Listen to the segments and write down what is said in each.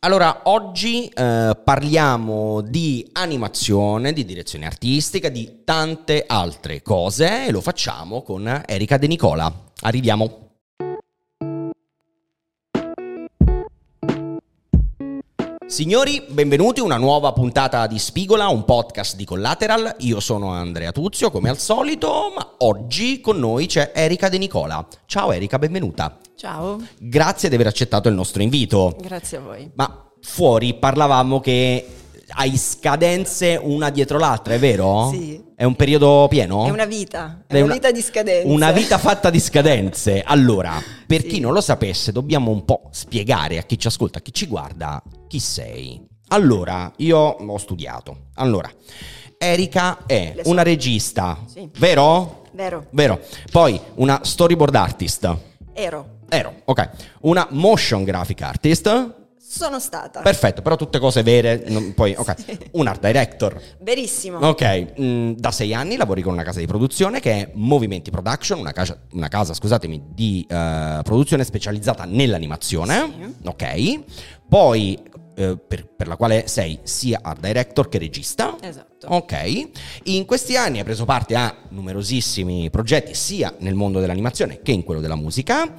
Allora, oggi eh, parliamo di animazione, di direzione artistica, di tante altre cose e lo facciamo con Erika De Nicola. Arriviamo. Signori, benvenuti a una nuova puntata di Spigola, un podcast di Collateral. Io sono Andrea Tuzio, come al solito, ma oggi con noi c'è Erika De Nicola. Ciao Erika, benvenuta. Ciao. Grazie di aver accettato il nostro invito. Grazie a voi. Ma fuori parlavamo che hai scadenze una dietro l'altra, è vero? Sì. È un periodo pieno? È una vita, è, è una, vita di scadenze. Una vita fatta di scadenze. Allora, per sì. chi non lo sapesse, dobbiamo un po' spiegare a chi ci ascolta, a chi ci guarda, chi sei. Allora, io ho studiato. Allora, Erika è so. una regista, sì. vero? Vero. Vero. Poi una storyboard artist. Ero. Ero, ok. Una motion graphic artist. Sono stata. Perfetto, però tutte cose vere. Non, poi, ok. Sì. Un art director. Verissimo. Ok, mm, da sei anni lavori con una casa di produzione che è Movimenti Production, una casa, una casa scusatemi, di uh, produzione specializzata nell'animazione. Sì. Ok. Poi eh, per, per, la quale sei sia art director che regista. Esatto. Ok. In questi anni hai preso parte a numerosissimi progetti, sia nel mondo dell'animazione che in quello della musica,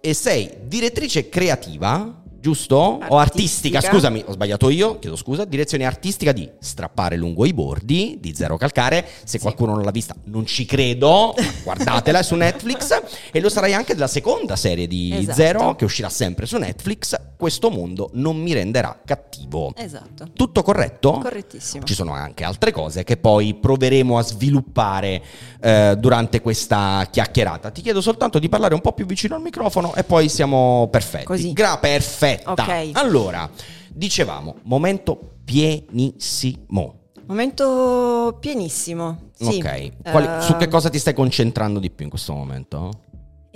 e sei direttrice creativa giusto? Artistica. O artistica, scusami, ho sbagliato io, chiedo scusa, direzione artistica di Strappare lungo i bordi di Zero Calcare. Se sì. qualcuno non l'ha vista, non ci credo, guardatela, su Netflix e lo sarai anche della seconda serie di esatto. Zero che uscirà sempre su Netflix. Questo mondo non mi renderà cattivo. Esatto. Tutto corretto? Correttissimo. Ci sono anche altre cose che poi proveremo a sviluppare eh, durante questa chiacchierata. Ti chiedo soltanto di parlare un po' più vicino al microfono e poi siamo perfetti. Così. Gra- perfetta. Ok. Allora, dicevamo, momento pienissimo. Momento pienissimo. Sì. Ok. Quali, uh, su che cosa ti stai concentrando di più in questo momento?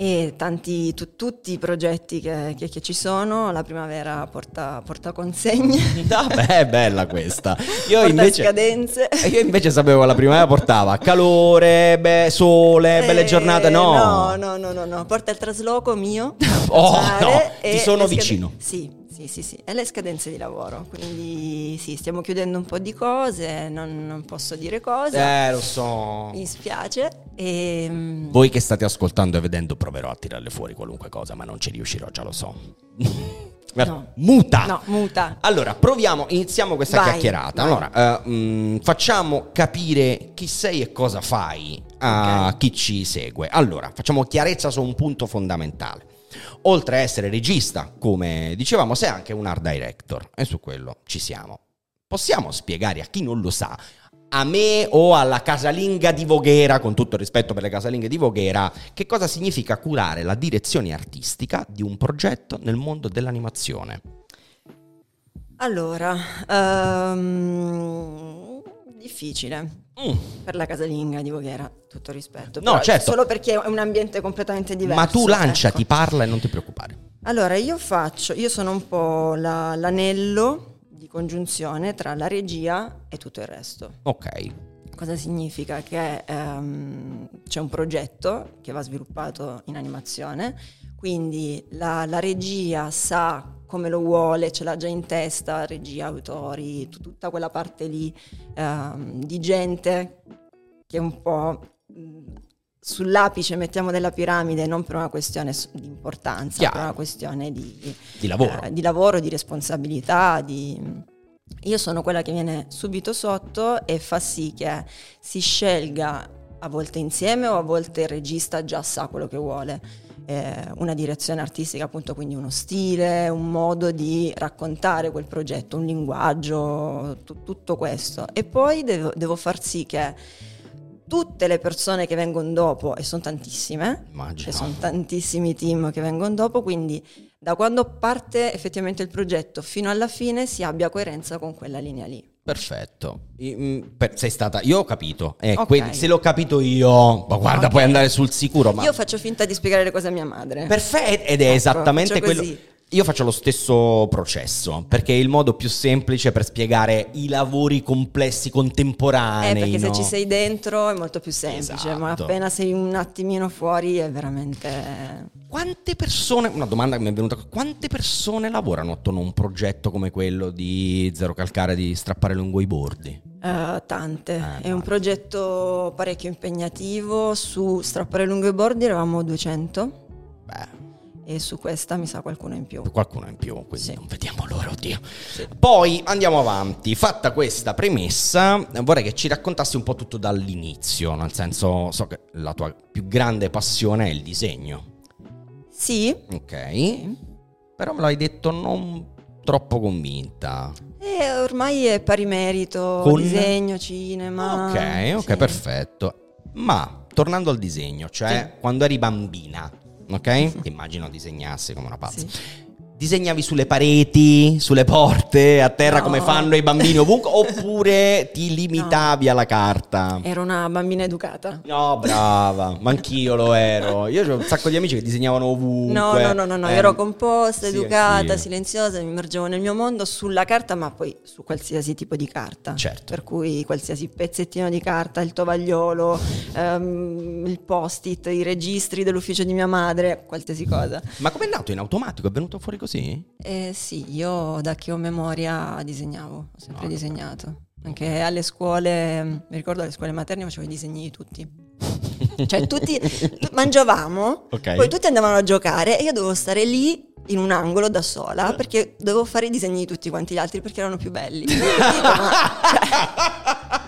E tanti, tu, tutti i progetti che, che, che, ci sono, la primavera porta, porta consegne. Vabbè, è bella questa. Io porta invece, scadenze. Io invece sapevo che la primavera portava calore, be, sole, belle giornate, no? No, no, no, no, no. porta il trasloco mio. oh, no, ti sono vicino. Sì, sì, sì, sì, e le scadenze di lavoro, quindi sì, stiamo chiudendo un po' di cose, non, non posso dire cosa. Eh, lo so. Mi spiace. E... Ehm, Voi che state ascoltando e vedendo proverò a tirarle fuori qualunque cosa, ma non ci riuscirò, già lo so. No. Muta. No, muta. Allora, proviamo, iniziamo questa vai, chiacchierata. Vai. Allora, uh, mh, facciamo capire chi sei e cosa fai a okay. chi ci segue. Allora, facciamo chiarezza su un punto fondamentale. Oltre a essere regista, come dicevamo, sei anche un art director e su quello ci siamo. Possiamo spiegare a chi non lo sa, a me o alla casalinga di Voghera, con tutto il rispetto per le casalinghe di Voghera, che cosa significa curare la direzione artistica di un progetto nel mondo dell'animazione? Allora, um, difficile. Mm. Per la casalinga di Voghera, tutto rispetto. No, certo. Solo perché è un ambiente completamente diverso. Ma tu lanciati, ecco. parla e non ti preoccupare. Allora, io faccio, io sono un po' la, l'anello di congiunzione tra la regia e tutto il resto. Ok. Cosa significa? Che um, c'è un progetto che va sviluppato in animazione, quindi la, la regia sa come lo vuole, ce l'ha già in testa, regia, autori, t- tutta quella parte lì um, di gente che è un po' sull'apice, mettiamo, della piramide, non per una questione di importanza, Chiaro. per una questione di, di lavoro. Eh, di lavoro, di responsabilità, di... Io sono quella che viene subito sotto e fa sì che si scelga a volte insieme o a volte il regista già sa quello che vuole eh, una direzione artistica, appunto, quindi uno stile, un modo di raccontare quel progetto, un linguaggio, t- tutto questo. E poi devo, devo far sì che tutte le persone che vengono dopo, e sono tantissime, Immagino. sono tantissimi team che vengono dopo, quindi da quando parte effettivamente il progetto fino alla fine si abbia coerenza con quella linea lì. Perfetto. Mm, sei stata. Io ho capito. Eh, okay. que- se l'ho capito io, ma guarda, okay. puoi andare sul sicuro. Ma... Io faccio finta di spiegare le cose a mia madre. Perfetto. Ed è ecco, esattamente quello. Io faccio lo stesso processo perché è il modo più semplice per spiegare i lavori complessi contemporanei. Eh, perché no? se ci sei dentro è molto più semplice, esatto. ma appena sei un attimino fuori è veramente Quante persone, una domanda che mi è venuta, quante persone lavorano attorno a un progetto come quello di Zero Calcare di strappare lungo i bordi? Uh, tante, Eh, è un progetto parecchio impegnativo, su strappare lungo i bordi eravamo 200 Beh, e su questa mi sa qualcuno in più. qualcuno in più, quindi Sì. non vediamo l'ora, oddio. Poi andiamo avanti. Fatta questa premessa, vorrei che ci raccontassi un po' tutto dall'inizio, nel senso, so che la tua più grande passione è il disegno. Sì, Ok. Però me l'hai detto non troppo convinta. e ormai è pari merito, Con- disegno, cinema. ok, ok, sì. perfetto. Ma tornando al disegno, cioè quando eri bambina, ok? Immagino disegnassi come una pazza. Sì. Disegnavi sulle pareti, sulle porte, a terra No. come fanno i bambini ovunque, oppure ti limitavi alla carta? Ero una bambina educata. No, brava, ma anch'io lo ero. Io ho un sacco di amici che disegnavano ovunque. No, no, no, no, no, Eh, ero composta, sì, educata, anch'io. silenziosa, mi immergevo nel mio mondo sulla carta, ma poi su qualsiasi tipo di carta. Certo. Per cui qualsiasi pezzettino di carta, il tovagliolo, ehm, il post-it, i registri dell'ufficio di mia madre, qualsiasi cosa. Ma com'è nato in automatico? È venuto fuori così? Eh sì, io da che ho memoria disegnavo, ho sempre Ah, disegnato. Anche alle scuole, mi ricordo alle scuole materne facevo i disegni di tutti. Cioè tutti tu- mangiavamo, Ok. poi tutti andavano a giocare e io dovevo stare lì in un angolo da sola perché dovevo fare i disegni di tutti quanti gli altri perché erano più belli. Dico, ma, cioè,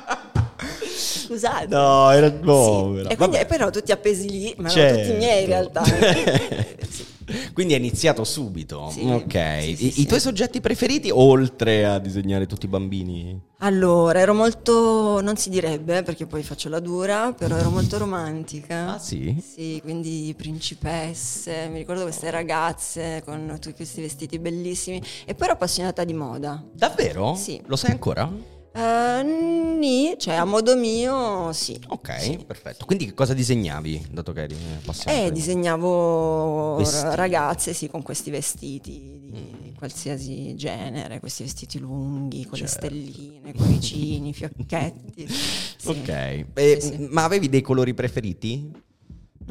scusate. No, era Sì. povera. E quindi Vabbè. poi erano tutti appesi lì, ma erano tutti miei in realtà. Sì. Quindi è iniziato subito. Sì. Ok. Sì, sì, I, i sì. tuoi soggetti preferiti, oltre a disegnare tutti i bambini? Allora, ero molto, non si direbbe perché poi faccio la dura, però ero molto romantica. Ah, sì? Sì, quindi principesse, mi ricordo queste ragazze con tutti questi vestiti bellissimi e poi ero appassionata di moda. Davvero? Sì. Lo sai ancora? Eh, nì, cioè a modo mio sì. Ok, Sì. perfetto. Quindi che cosa disegnavi, dato che eri appassionato? Eh, di- disegnavo Vestiti. ra- ragazze, sì, con questi vestiti di qualsiasi genere, questi vestiti lunghi, con Certo. le stelline, cuoricini, fiocchetti. Sì. Ok. Eh, sì. Ma avevi dei colori preferiti?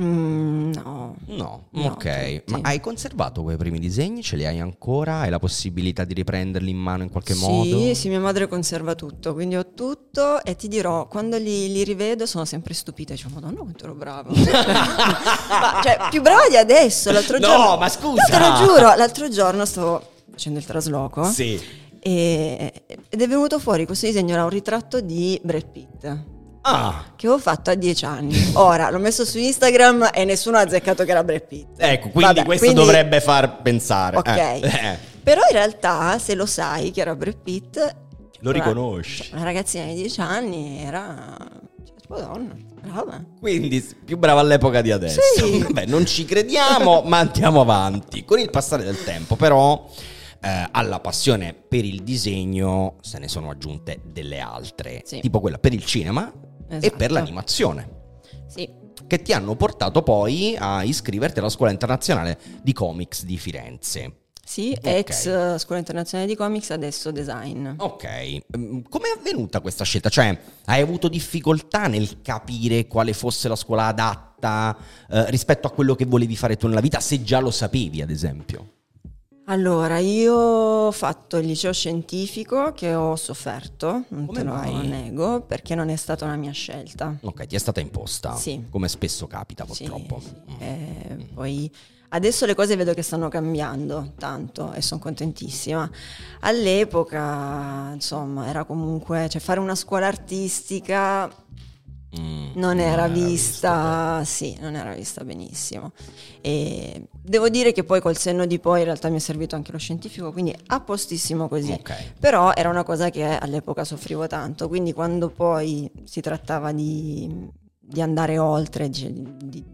Mm, no. No. No, ok. tutti. Ma hai conservato quei primi disegni? Ce li hai ancora? Hai la possibilità di riprenderli in mano in qualche sì, modo? Sì, mia madre conserva tutto, quindi ho tutto e ti dirò, quando li, li rivedo sono sempre stupita, dicevo, madonna quanto ero brava. ma, cioè, più brava di adesso, l'altro No, giorno... ma scusa! No, te lo giuro, l'altro giorno stavo facendo il trasloco Sì. e- ed è venuto fuori questo disegno, era un ritratto di Brad Pitt. Ah, Che avevo fatto a dieci anni. Ora l'ho messo su Instagram e nessuno ha azzeccato che era Brad Pitt. ecco, quindi Vabbè, questo quindi- dovrebbe far pensare. Ok. Eh, eh, Però in realtà, se lo sai che era Brad Pitt, lo una- riconosci. Una ragazzina di 10 anni era. Cioè, tipo donna, brava. Quindi più brava all'epoca di adesso. Sì. Vabbè, non ci crediamo, ma andiamo avanti. Con il passare del tempo, però, eh, alla passione per il disegno se ne sono aggiunte delle altre, Sì. tipo quella per il cinema e Esatto. per l'animazione, Sì. che ti hanno portato poi a iscriverti alla Scuola Internazionale di Comics di Firenze. Sì, Ok. ex eh, Scuola Internazionale di Comics, adesso design. Ok, Mm, come è avvenuta questa scelta? Cioè, hai avuto difficoltà nel capire quale fosse la scuola adatta eh, rispetto a quello che volevi fare tu nella vita, se già lo sapevi, ad esempio? Allora, io ho fatto il liceo scientifico che ho sofferto, non Come te lo mai? nego, perché non è stata una mia scelta. Ok, ti è stata imposta, Sì. come spesso capita Sì, purtroppo. sì. Mm. Eh, poi adesso le cose vedo che stanno cambiando tanto e sono contentissima. All'epoca, insomma, era comunque, cioè fare una scuola artistica Mm, non era vista vista, sì, non era vista benissimo. E devo dire che poi col senno di poi in realtà mi è servito anche lo scientifico, quindi a postissimo così. Ok. Però era una cosa che all'epoca soffrivo tanto, quindi quando poi si trattava di, di andare oltre, di, di-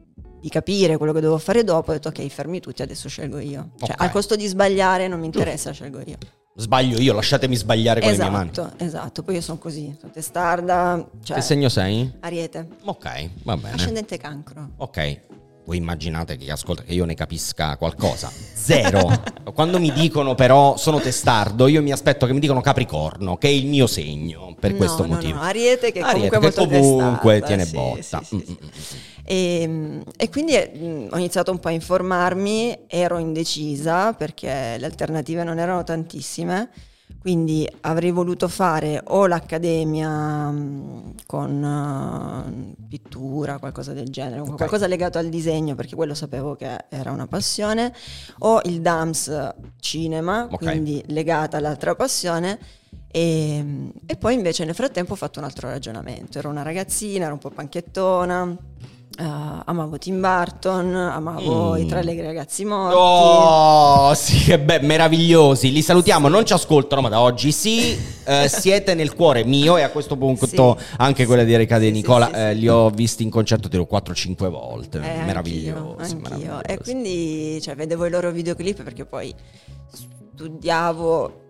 di capire quello che dovevo fare dopo, ho detto ok, fermi tutti, adesso scelgo io. Cioè, al costo di sbagliare non mi interessa, scelgo io. Sbaglio io, lasciatemi sbagliare con le mie mani. Esatto, esatto, poi io sono così, sono testarda, cioè, Che segno sei? ariete, Ok, va bene. ascendente cancro. Ok. Voi immaginate che ascolta che io ne capisca qualcosa? Zero. Quando mi dicono però sono testardo, io mi aspetto che mi dicano Capricorno, che è il mio segno, per No, questo no, motivo. no, Ariete che Ariete comunque che molto comunque testarda, tiene sì, botta. sì, Mm, sì, mm, sì. E, e quindi ho iniziato un po' a informarmi, ero indecisa perché le alternative non erano tantissime, quindi avrei voluto fare o l'accademia mh, con eh, pittura, qualcosa del genere, comunque Ok. qualcosa legato al disegno perché quello sapevo che era una passione, o il DAMS cinema, Ok. quindi legata all'altra passione. E, e poi invece nel frattempo ho fatto un altro ragionamento. Ero una ragazzina, ero un po' panchettona, eh, amavo Tim Burton, amavo Mm. i tre allegri ragazzi morti. Oh, sì, che be- meravigliosi. Li salutiamo, non ci ascoltano, ma da oggi sì. Eh, siete nel cuore mio e a questo punto Sì. anche quella di Erika De Sì, sì, Nicola sì, eh, sì. li ho visti in concerto tipo 4-5 volte. Eh, meravigliosi, anch'io, anch'io. E quindi cioè, vedevo i loro videoclip perché poi studiavo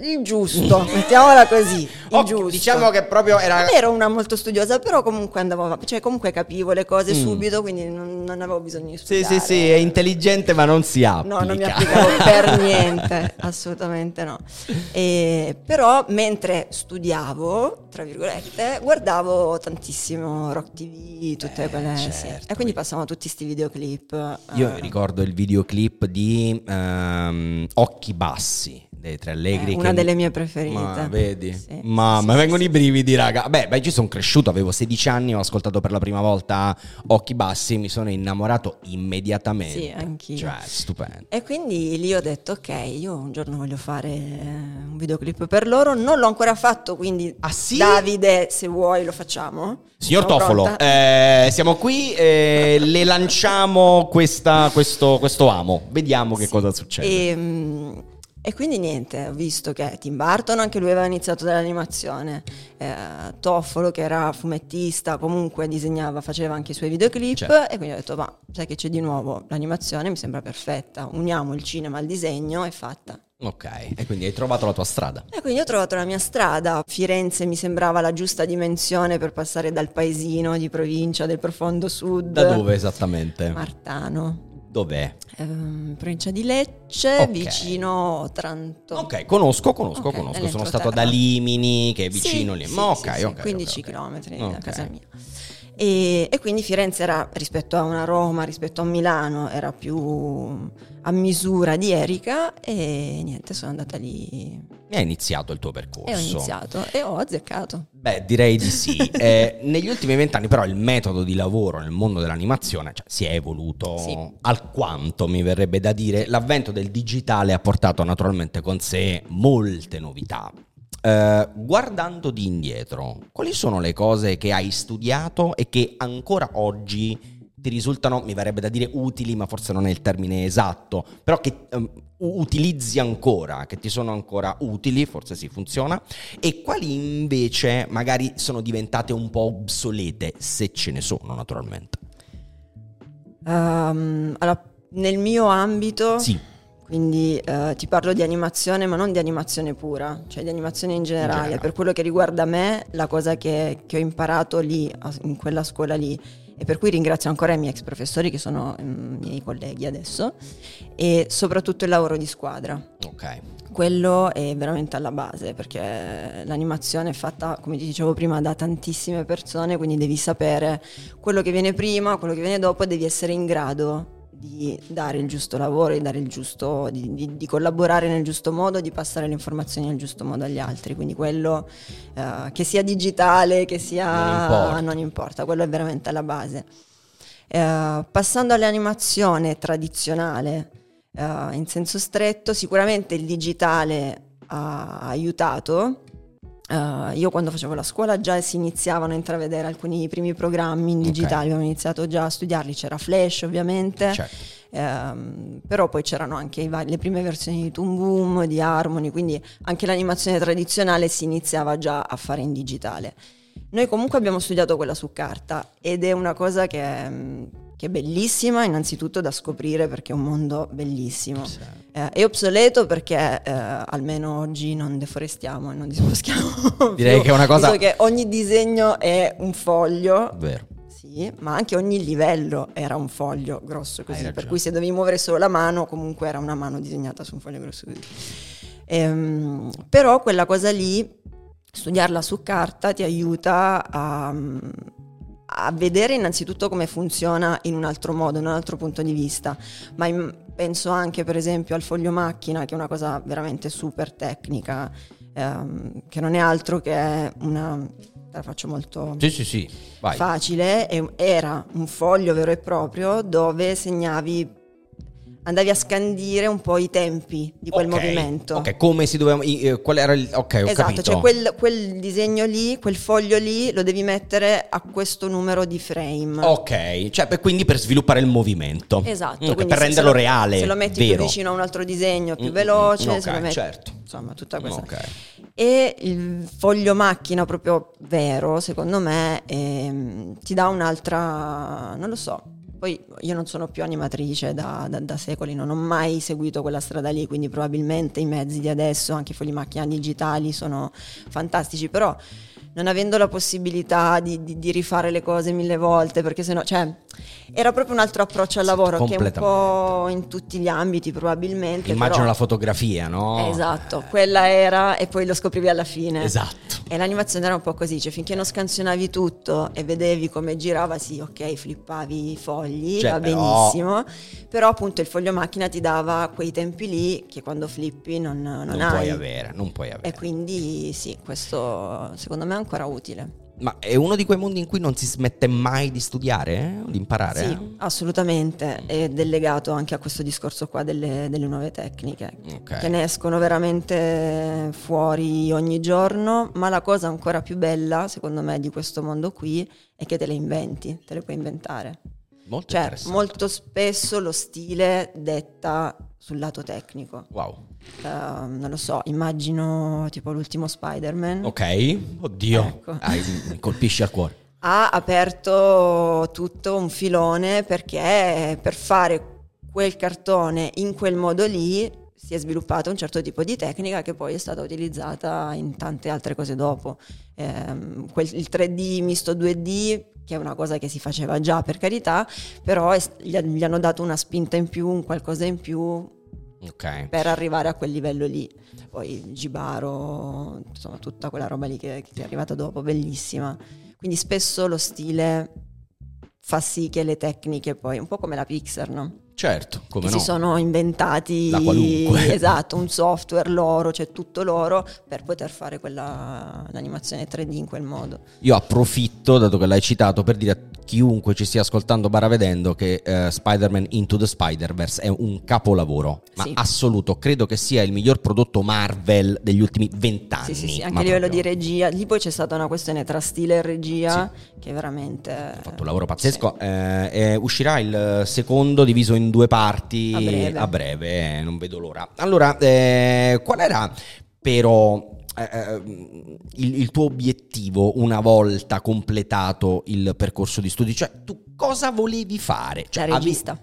il giusto, mettiamola così, il giusto. Diciamo che proprio era... Non ero una molto studiosa, però comunque andavo cioè comunque capivo le cose Mm. subito, quindi non, non avevo bisogno di Sì, studiare. sì, sì, è intelligente ma non si applica. No, non mi applicavo per niente, assolutamente no. E, però mentre studiavo, tra virgolette, guardavo tantissimo Rock TV, tutte Eh, quelle... sì. certo. E quindi passavano tutti questi videoclip. Io eh, ricordo il videoclip di ehm, Occhi Bassi dei Tre Allegri. Eh, una che- delle mie preferite. Ma vedi? Sì, Mamma, sì, mi sì, vengono i brividi, raga. Beh, beh, ci sono cresciuto, avevo 16 anni, ho ascoltato per la prima volta Occhi Bassi, mi sono innamorato immediatamente. Sì, anch'io. Cioè, stupendo. E quindi lì ho detto, ok, io un giorno voglio fare eh, un videoclip per loro. Non l'ho ancora fatto, quindi Ah, sì? Davide, se vuoi lo facciamo. Signor Sono Tofolo, eh, siamo qui e le lanciamo questa- questo, questo amo. Vediamo che cosa succede. E, mm, e quindi niente, ho visto che Tim Burton, anche lui aveva iniziato dall'animazione, eh, Toffolo che era fumettista, comunque disegnava, faceva anche i suoi videoclip Certo. e quindi ho detto, ma sai che c'è di nuovo? L'animazione mi sembra perfetta, uniamo il cinema al disegno e fatta. Ok, e quindi hai trovato la tua strada. E quindi ho trovato la mia strada. Firenze mi sembrava la giusta dimensione per passare dal paesino di provincia del profondo sud. Da dove esattamente? Martano. Dov'è? Ehm, provincia di Lecce, Ok. vicino Otranto. Ok, conosco, conosco, Ok, conosco. Sono stato da Limini, che è Sì, vicino lì. sì, Ma sì, ok, sì, ok. 15 ok, ok. km da casa mia. E, e quindi Firenze era rispetto a una Roma, rispetto a Milano, era più a misura di Erika e niente, sono andata lì E hai iniziato il tuo percorso. e ho iniziato e ho azzeccato. Beh, direi di sì. Eh, negli ultimi vent'anni, però, il metodo di lavoro nel mondo dell'animazione cioè, si è evoluto Sì. alquanto, mi verrebbe da dire. L'avvento del digitale ha portato naturalmente con sé molte novità. Eh, guardando di indietro, quali sono le cose che hai studiato e che ancora oggi ti risultano, mi verrebbe da dire utili, ma forse non è il termine esatto, però che ehm, u- utilizzi ancora, che ti sono ancora utili, forse sì, funziona, e quali invece magari sono diventate un po' obsolete, se ce ne sono naturalmente. Ehm, allora, nel mio ambito, Sì, quindi eh, ti parlo di animazione, ma non di animazione pura, cioè di animazione in generale. generale. Per quello che riguarda me, la cosa che, che ho imparato lì, in quella scuola lì, e per cui ringrazio ancora i miei ex professori che sono mm, miei colleghi adesso, e soprattutto il lavoro di squadra. ok. Quello è veramente alla base perché l'animazione è fatta, come ti dicevo prima, da tantissime persone, quindi devi sapere quello che viene prima, quello che viene dopo, e devi essere in grado di dare il giusto lavoro, di, dare il giusto, di, di- di collaborare nel giusto modo, di passare le informazioni nel giusto modo agli altri. Quindi quello eh, che sia digitale, che sia Non importa. non importa, quello è veramente alla base. Eh, passando all'animazione tradizionale, eh, in senso stretto, sicuramente il digitale ha aiutato. Eh, io quando facevo la scuola già si iniziavano a intravedere alcuni primi programmi in digitale, avevo iniziato già a studiarli, c'era Flash ovviamente, Certo. ehm, però poi c'erano anche vari- le prime versioni di Toon Boom, di Harmony, quindi anche l'animazione tradizionale si iniziava già a fare in digitale. Noi comunque abbiamo studiato quella su carta ed è una cosa che, mm, che è bellissima, innanzitutto da scoprire perché è un mondo bellissimo. Sì. Eh, è obsoleto perché eh, almeno oggi non deforestiamo e non disboschiamo. Direi più, che è una cosa- visto che ogni disegno è un foglio. Vero. Sì, ma anche ogni livello era un foglio grosso così, per cui se dovevi muovere solo la mano, comunque era una mano disegnata su un foglio grosso così. Ehm, però quella cosa lì, studiarla su carta ti aiuta a, a vedere innanzitutto come funziona in un altro modo, in un altro punto di vista, ma in- penso anche per esempio al foglio macchina, che è una cosa veramente super tecnica, ehm, che non è altro che una... te la faccio molto Sì, sì, sì. Facile, era un foglio vero e proprio dove segnavi, andavi a scandire un po' i tempi di quel Ok, movimento. Ok, come si doveva... eh, qual era il... Ok, ho Esatto, capito. cioè quel, quel disegno lì, quel foglio lì, lo devi mettere a questo numero di frame. Ok, cioè per- quindi per sviluppare il movimento. Esatto, quindi per se- renderlo se lo, reale. Se lo metti vero. più vicino a un altro disegno più Mm, veloce, mm, se ok, lo metti- certo. Insomma, tutta questa. Ok. E il foglio macchina proprio vero, secondo me, ehm, ti dà un'altra, non lo so. Poi io non sono più animatrice da, da- da secoli, non ho mai seguito quella strada lì, quindi probabilmente i mezzi di adesso, anche i fogli macchina digitali, sono fantastici, però non avendo la possibilità di, di- di rifare le cose mille volte, perché sennò, cioè, era proprio un altro approccio al lavoro che è un po' in tutti gli ambiti probabilmente. Immagino però- la fotografia, no? Esatto, quella era e poi lo scoprivi alla fine. Esatto. E l'animazione era un po' così, cioè finché non scansionavi tutto e vedevi come girava, sì, ok, flippavi i fogli, Cioè, va però- benissimo, però appunto il foglio macchina ti dava quei tempi lì che quando flippi non, non Non, hai. puoi avere, non puoi avere. E quindi sì, questo secondo me è ancora utile. Ma è uno di quei mondi in cui non si smette mai di studiare, eh? di imparare? Sì, assolutamente, ed è legato anche a questo discorso qua delle, delle nuove tecniche, Ok. che ne escono veramente fuori ogni giorno, ma la cosa ancora più bella, secondo me, di questo mondo qui è che te le inventi, te le puoi inventare. Molto Cioè, molto spesso lo stile detta sul lato tecnico. Wow. Eh, non lo so, immagino tipo l'ultimo Spider-Man. Ok, oddio, Ecco. Ah, mi colpisci al cuore. ha aperto tutto un filone perché per fare quel cartone in quel modo lì si è sviluppato un certo tipo di tecnica che poi è stata utilizzata in tante altre cose dopo. Ehm, quel- il 3D misto 2D, che è una cosa che si faceva già per carità, però è- gli, gli hanno dato una spinta in più, un qualcosa in più Ok. per arrivare a quel livello lì. Poi Gibaro, insomma, tutta quella roba lì che, che è arrivata dopo, bellissima. Quindi spesso lo stile fa sì che le tecniche poi, un po' come la Pixar, no? Certo, come Che no. si sono inventati esatto, un software loro, cioè tutto loro per poter fare quella l'animazione 3D in quel modo. Io approfitto, dato che l'hai citato, per dire a chiunque ci stia ascoltando barra vedendo che eh, Spider-Man Into the Spider-Verse è un capolavoro, ma Sì. assoluto, credo che sia il miglior prodotto Marvel degli ultimi vent'anni. Sì, sì, sì, anche a livello proprio. di regia. Lì poi c'è stata una questione tra stile e regia che è veramente... Ha fatto un lavoro pazzesco. Eh, eh, uscirà il secondo diviso in due parti A breve. a breve, eh, non vedo l'ora. Allora, eh, qual era però eh, il, il tuo obiettivo una volta completato il percorso di studi? Cioè, tu cosa volevi fare? Cioè, la avevi- regista.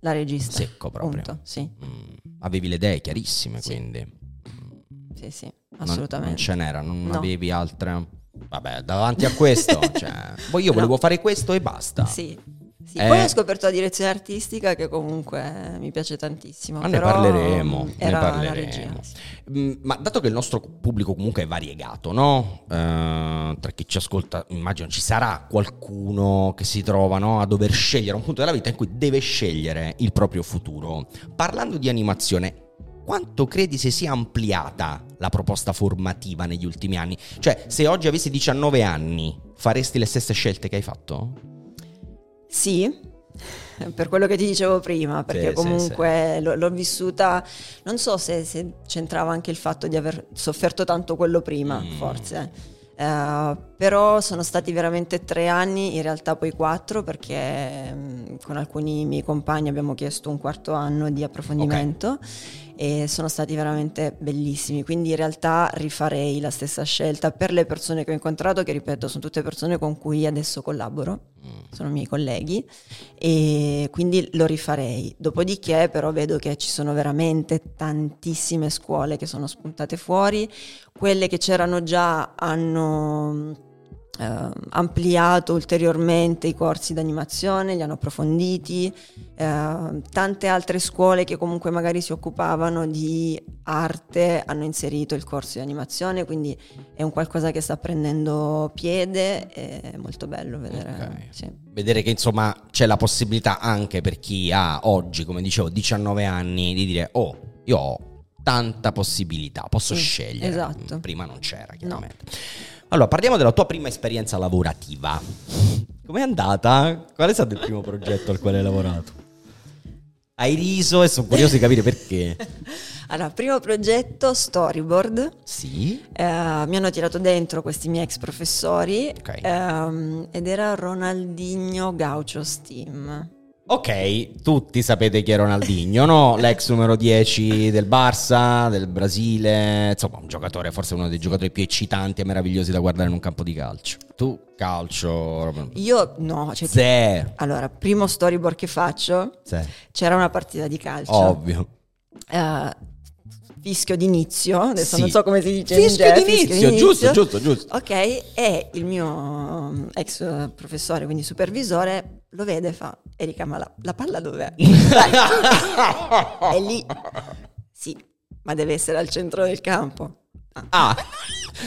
La regista. Secco proprio. Punto, Sì, Mm, avevi le idee chiarissime, Sì. quindi. sì, sì, Non- assolutamente. Non, ce n'era, non No. avevi altre. Vabbè, davanti a questo, cioè, poi io No. volevo fare questo e basta. Sì. Sì. Eh. Poi ho scoperto la direzione artistica che comunque mi piace tantissimo. Ma ne però, parleremo, ne parleremo. Mm, Ma dato che il nostro pubblico comunque è variegato, no? Eh, tra chi ci ascolta, immagino ci sarà qualcuno che si trova no, a dover scegliere un punto della vita in cui deve scegliere il proprio futuro. Parlando di animazione, quanto credi si sia ampliata la proposta formativa negli ultimi anni? Cioè, se oggi avessi 19 anni, faresti le stesse scelte che hai fatto? Sì, per quello che ti dicevo prima, perché sì, comunque L'ho, l'ho vissuta, non so se, se c'entrava anche il fatto di aver sofferto tanto quello prima, Mm. forse. Eh, però sono stati veramente tre anni, in realtà poi quattro, perché mm, con alcuni miei compagni abbiamo chiesto un quarto anno di approfondimento e sono stati veramente bellissimi. Quindi in realtà rifarei la stessa scelta per le persone che ho incontrato, che ripeto sono tutte persone con cui adesso collaboro sono miei colleghi e quindi lo rifarei. Dopodiché però vedo che ci sono veramente tantissime scuole che sono spuntate fuori, quelle che c'erano già hanno eh, ampliato ulteriormente i corsi d'animazione, li hanno approfonditi, eh, tante altre scuole che comunque magari si occupavano di arte hanno inserito il corso di animazione, quindi è un qualcosa che sta prendendo piede, è molto bello vedere. Ok. sì. Vedere che insomma c'è la possibilità anche per chi ha oggi, come dicevo, 19 anni, di dire oh, io ho tanta possibilità, posso Sì, scegliere. esatto. Prima non c'era, chiaramente. Allora, parliamo della tua prima esperienza lavorativa. Com'è andata? Qual è stato il primo progetto al quale hai lavorato? Hai riso e sono curioso di capire perché. Allora, primo progetto, storyboard. Sì. Eh, mi hanno tirato dentro questi miei ex professori Ok. ehm, ed era Ronaldinho Gaucho Steam. Ok, tutti sapete chi è Ronaldinho, no? L'ex numero 10 del Barça, del Brasile, insomma un giocatore, forse uno dei giocatori più eccitanti e meravigliosi da guardare in un campo di calcio. Tu, calcio... Io no, cioè, Zero. allora, primo storyboard che faccio, Zero. c'era una partita di calcio. Ovvio. Eh, fischio d'inizio, adesso Sì. non so come si dice in Fischio inglese, d'inizio, giusto, giusto, giusto. Ok, e il mio um, ex eh, professore, quindi supervisore, lo vede e fa, Erika, ma la, la palla dov'è? E lì, sì, ma deve essere al centro del campo. Ah.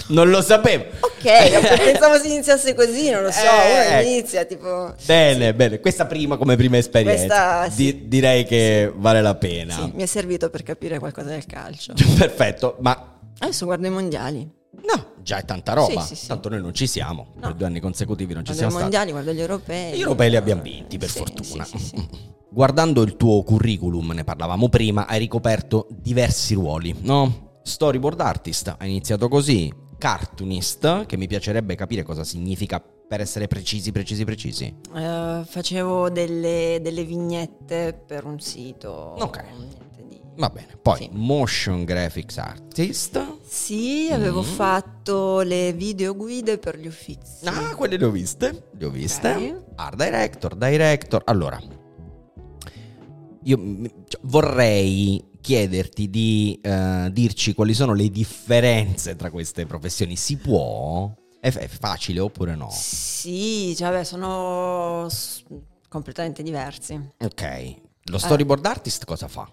Non lo sapevo. Ok, pensavo si iniziasse così, non lo so, Eh, uno inizia tipo... Bene, bene. Questa prima come prima esperienza. Questa, sì. Di- direi che vale la pena. Sì, mi è servito per capire qualcosa del calcio. Perfetto, ma Adesso guardo i mondiali. no, già è tanta roba. Sì, sì, sì. Tanto noi non ci siamo. No. Per due anni consecutivi non ci Guardo i siamo stati. mondiali, guardo gli europei. Gli europei li abbiamo vinti, per Sì, fortuna. sì, sì, sì. Guardando il tuo curriculum, ne parlavamo prima, hai ricoperto diversi ruoli, no? Storyboard artist, hai iniziato così, cartoonist, che mi piacerebbe capire cosa significa per essere precisi, precisi, precisi. Eh, facevo delle, delle vignette per un sito. Ok. di- Va bene, poi Sì. motion graphics artist. Sì, avevo Mm. fatto le videoguide per gli uffizi. Ah, quelle le ho viste, le ho viste. Ok. Art director, director. Allora, io cioè, vorrei chiederti di eh, dirci quali sono le differenze tra queste professioni. Si può? È, è facile oppure no? Sì, cioè, vabbè, sono s- completamente diversi. Ok. Lo storyboard artist cosa fa?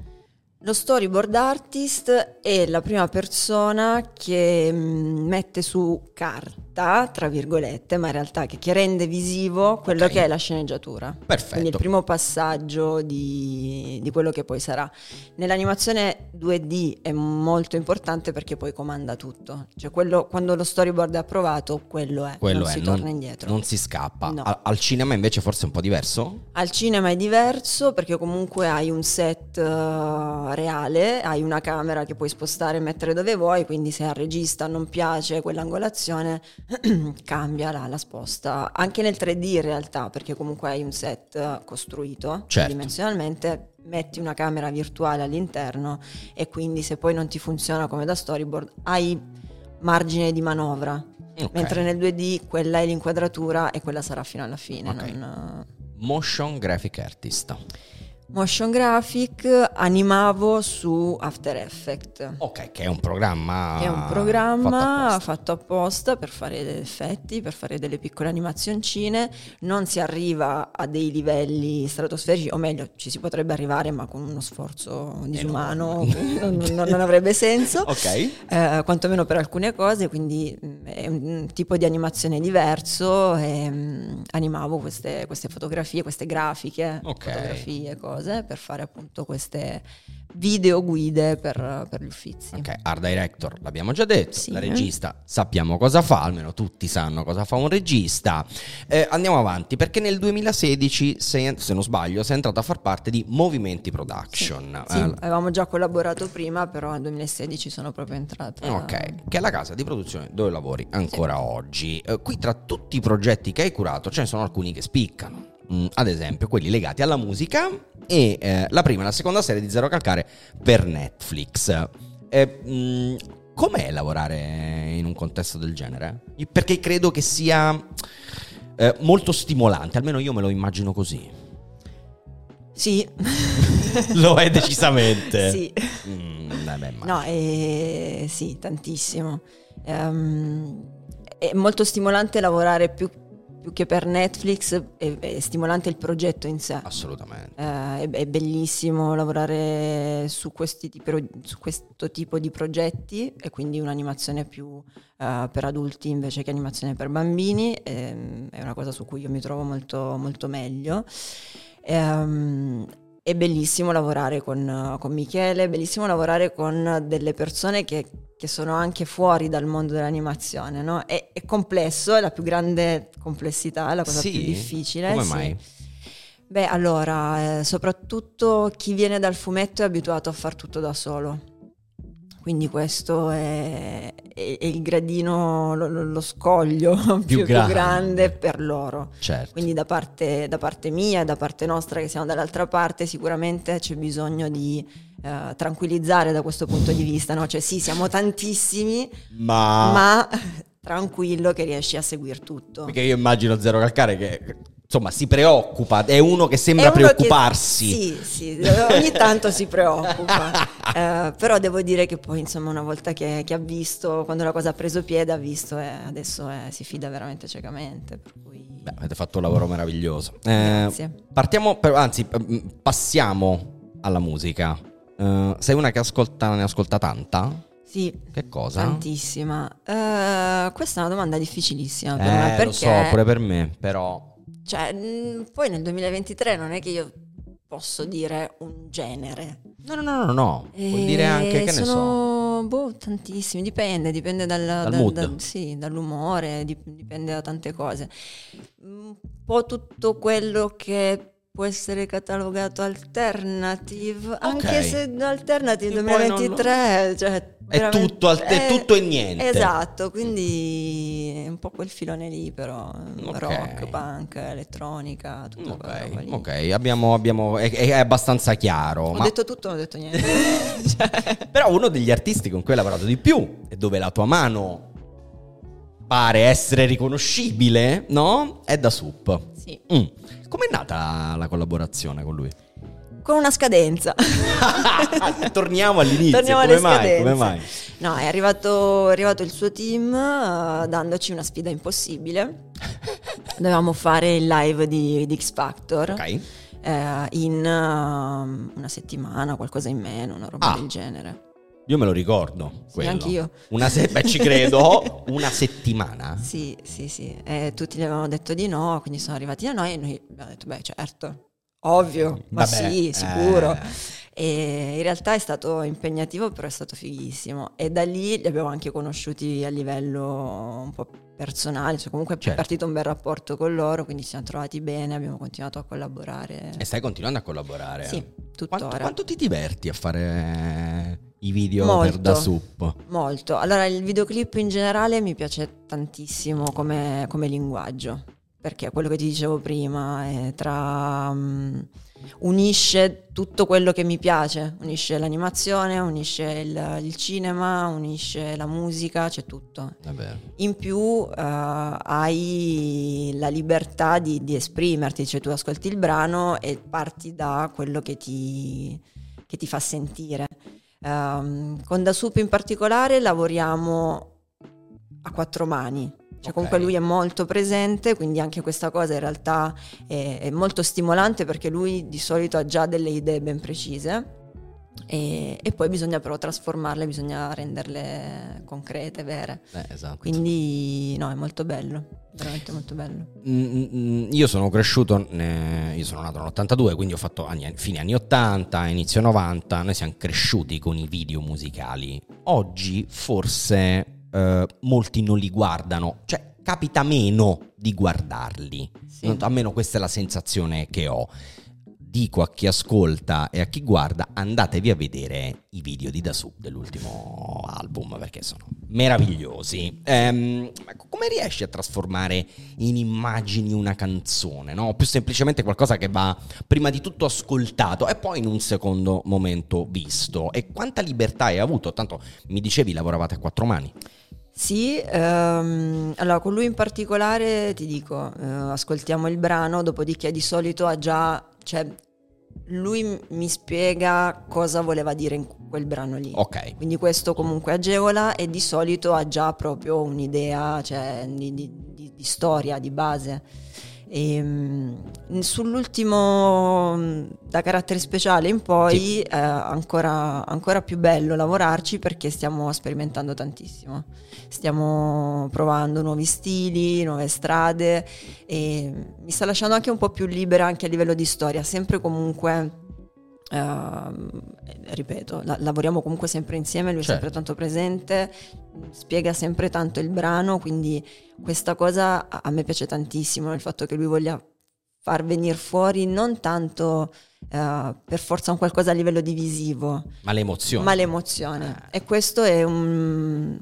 Lo storyboard artist è la prima persona che mm, mette su carta, tra virgolette, ma in realtà che, che rende visivo quello Ok. che è la sceneggiatura. Perfetto. Quindi il primo passaggio di, di quello che poi sarà. Nell'animazione 2D è molto importante perché poi comanda tutto. Cioè quello, quando lo storyboard è approvato, quello è. Quello non è, si non, torna indietro. non si scappa. No. A- al cinema invece forse è un po' diverso? Al cinema è diverso perché comunque hai un set eh, reale, hai una camera che puoi spostare e mettere dove vuoi, quindi se al regista non piace quell'angolazione cambia la, la sposta. Anche nel 3D in realtà, perché comunque hai un set eh, costruito Certo. dimensionalmente, metti una camera virtuale all'interno e quindi se poi non ti funziona come da storyboard hai margine di manovra. Ok. Mentre nel 2D quella è l'inquadratura e quella sarà fino alla fine. Ok. non- Motion graphic artist. Motion graphic animavo su After Effects. Ok, che è un programma. È un Ah, fatto programma apposta. fatto apposta per fare degli effetti, per fare delle piccole animazioncine. Non si arriva a dei livelli stratosferici, o meglio, ci si potrebbe arrivare, ma con uno sforzo disumano, non, non- non avrebbe senso. Ok. Eh, quantomeno per alcune cose, quindi mh, è un tipo di animazione diverso e mh, animavo queste, queste fotografie, queste grafiche, Ok. fotografie, cose per fare appunto queste video guide per, per gli uffizi. Ok, art director l'abbiamo già detto, Sì. la regista sappiamo cosa fa, almeno tutti sanno cosa fa un regista. Eh, andiamo avanti perché nel 2016, sei- se non sbaglio, sei entrato a far parte di Movimenti Production. Sì, Eh, avevamo già collaborato prima, però nel 2016 sono proprio entrata. Ok, che è la casa di produzione dove lavori ancora oggi. Eh, qui tra tutti i progetti che hai curato ce ne sono alcuni che spiccano. Mm, ad esempio quelli legati alla musica e eh, la prima e la seconda serie di Zero Calcare per Netflix. Eh, mm, com'è lavorare in un contesto del genere? Perché credo che sia eh, molto stimolante, almeno io me lo immagino così. Sì. Lo è decisamente. sì. Mm, vabbè, No, eh, sì, tantissimo. Ehm, è molto stimolante lavorare più, più che per Netflix, è, è, stimolante il progetto in sé. Assolutamente. Eh, è, è, bellissimo lavorare su, tipo, su, questo tipo di progetti e quindi un'animazione più uh, per adulti invece che animazione per bambini. Ehm, è una cosa su cui io mi trovo molto, molto meglio. Um, è bellissimo lavorare con, con, Michele, è bellissimo lavorare con delle persone che, che sono anche fuori dal mondo dell'animazione, no? è, è, complesso, è la più grande complessità, è la cosa sì? più difficile. Come sì. mai? Beh, allora, eh, soprattutto chi viene dal fumetto è abituato a fare tutto da solo. Quindi questo è, è, è il gradino, lo, lo scoglio più, più, grande. grande. per loro. Certo. Quindi da parte, da parte mia e da parte nostra che siamo dall'altra parte sicuramente c'è bisogno di uh, tranquillizzare da questo punto di vista. No? Cioè sì, siamo tantissimi, ma... ma tranquillo che riesci a seguire tutto. Perché io immagino Zero Calcare che insomma si preoccupa, è uno che sembra uno preoccuparsi. Che, sì, sì, ogni tanto si preoccupa, eh, però devo dire che poi insomma una volta che, che, ha visto, quando la cosa ha preso piede, ha visto e adesso eh, si fida veramente ciecamente. Cui... Beh, avete fatto un lavoro meraviglioso. Eh. Partiamo, per, anzi passiamo alla musica. Uh, sei una che ascolta, ne ascolta tanta? Sì. Che cosa? Tantissima. Uh, questa è una domanda difficilissima per eh, me perché... Lo so, pure per me, però... Cioè, poi nel 2023 non è che io posso dire un genere. No, no, no, no, no. Vuol dire anche che sono, ne so. Boh, tantissimi, dipende, dipende dal, dal, dal, mood. dal sì, dall'umore, dipende da tante cose. Un po' tutto quello che può essere catalogato alternative, okay. anche se alternative 2023, lo... cioè è tutto, è tutto e niente. Esatto, quindi è un po' quel filone lì, però okay. rock, punk, elettronica, tutto okay. ok, abbiamo, abbiamo, è, è, abbastanza chiaro. Ho ma... detto tutto, non ho detto niente. cioè... Però uno degli artisti con cui hai lavorato di più e dove la tua mano pare essere riconoscibile, no? È da Soup. Sì. Mm. Com'è nata la collaborazione con lui? con una scadenza. Torniamo all'inizio. Torniamo come, mai, come mai? No, è arrivato, è arrivato il suo team uh, dandoci una sfida impossibile. Dovevamo fare il live di, di X Factor. Ok. Uh, in uh, una settimana, qualcosa in meno, una roba ah. del genere. Io me lo ricordo. Sì, anch'io. Una se- beh, ci credo. una settimana. Sì, sì, sì. E tutti gli avevano detto di no, quindi sono arrivati da noi e noi abbiamo detto, beh, certo, Ovvio, ma Vabbè, sì, sicuro. Eh. E in realtà è stato impegnativo, però è stato fighissimo. E da lì li abbiamo anche conosciuti a livello un po' personale, cioè comunque certo. è partito un bel rapporto con loro, quindi ci siamo trovati bene, abbiamo continuato a collaborare. E stai continuando a collaborare? Sì, tuttora. Quanto, quanto ti diverti a fare i video molto, per da soup? Molto. Allora, il videoclip in generale mi piace tantissimo come, come linguaggio perché quello che ti dicevo prima è tra um, unisce tutto quello che mi piace, unisce l'animazione, unisce il, il cinema, unisce la musica, c'è tutto. In più uh, hai la libertà di, di, esprimerti, cioè tu ascolti il brano e parti da quello che ti, che ti fa sentire. Um, con Da Soup in particolare lavoriamo a quattro mani, cioè, comunque lui è molto presente, quindi anche questa cosa in realtà è, è, molto stimolante perché lui di solito ha già delle idee ben precise. E, e poi bisogna però trasformarle, bisogna renderle concrete, vere. Eh, esatto. Quindi no, è molto bello, veramente molto bello. Mm, io sono cresciuto, ne, io sono nato nell'82, quindi ho fatto anni, fine anni 80, inizio 90, noi siamo cresciuti con i video musicali. Oggi forse eh, molti non li guardano, cioè capita meno di guardarli, sì. almeno questa è la sensazione che ho. Dico a chi ascolta e a chi guarda, andatevi a vedere i video di Da Sub dell'ultimo album perché sono meravigliosi. Ehm, come riesci a trasformare in immagini una canzone? No? Più semplicemente qualcosa che va prima di tutto ascoltato e poi in un secondo momento visto. E quanta libertà hai avuto? Tanto mi dicevi lavoravate a quattro mani. Sì, ehm, allora con lui in particolare ti dico, eh, ascoltiamo il brano, dopodiché di solito ha già, cioè, lui mi spiega cosa voleva dire in quel brano lì. Ok. Quindi questo comunque agevola e di solito ha già proprio un'idea cioè, di, di, di, di storia, di base. E, ehm, sull'ultimo da carattere speciale in poi sì. è ancora, ancora, più bello lavorarci perché stiamo sperimentando tantissimo. Stiamo provando nuovi stili, nuove strade e mi sta lasciando anche un po' più libera anche a livello di storia, sempre comunque Uh, ripeto, la- lavoriamo comunque sempre insieme, lui certo. è sempre tanto presente, spiega sempre tanto il brano, quindi questa cosa a, a me piace tantissimo, il fatto che lui voglia far venire fuori non tanto uh, per forza un qualcosa a livello divisivo, ma l'emozione. Ma l'emozione. Eh. E questo è un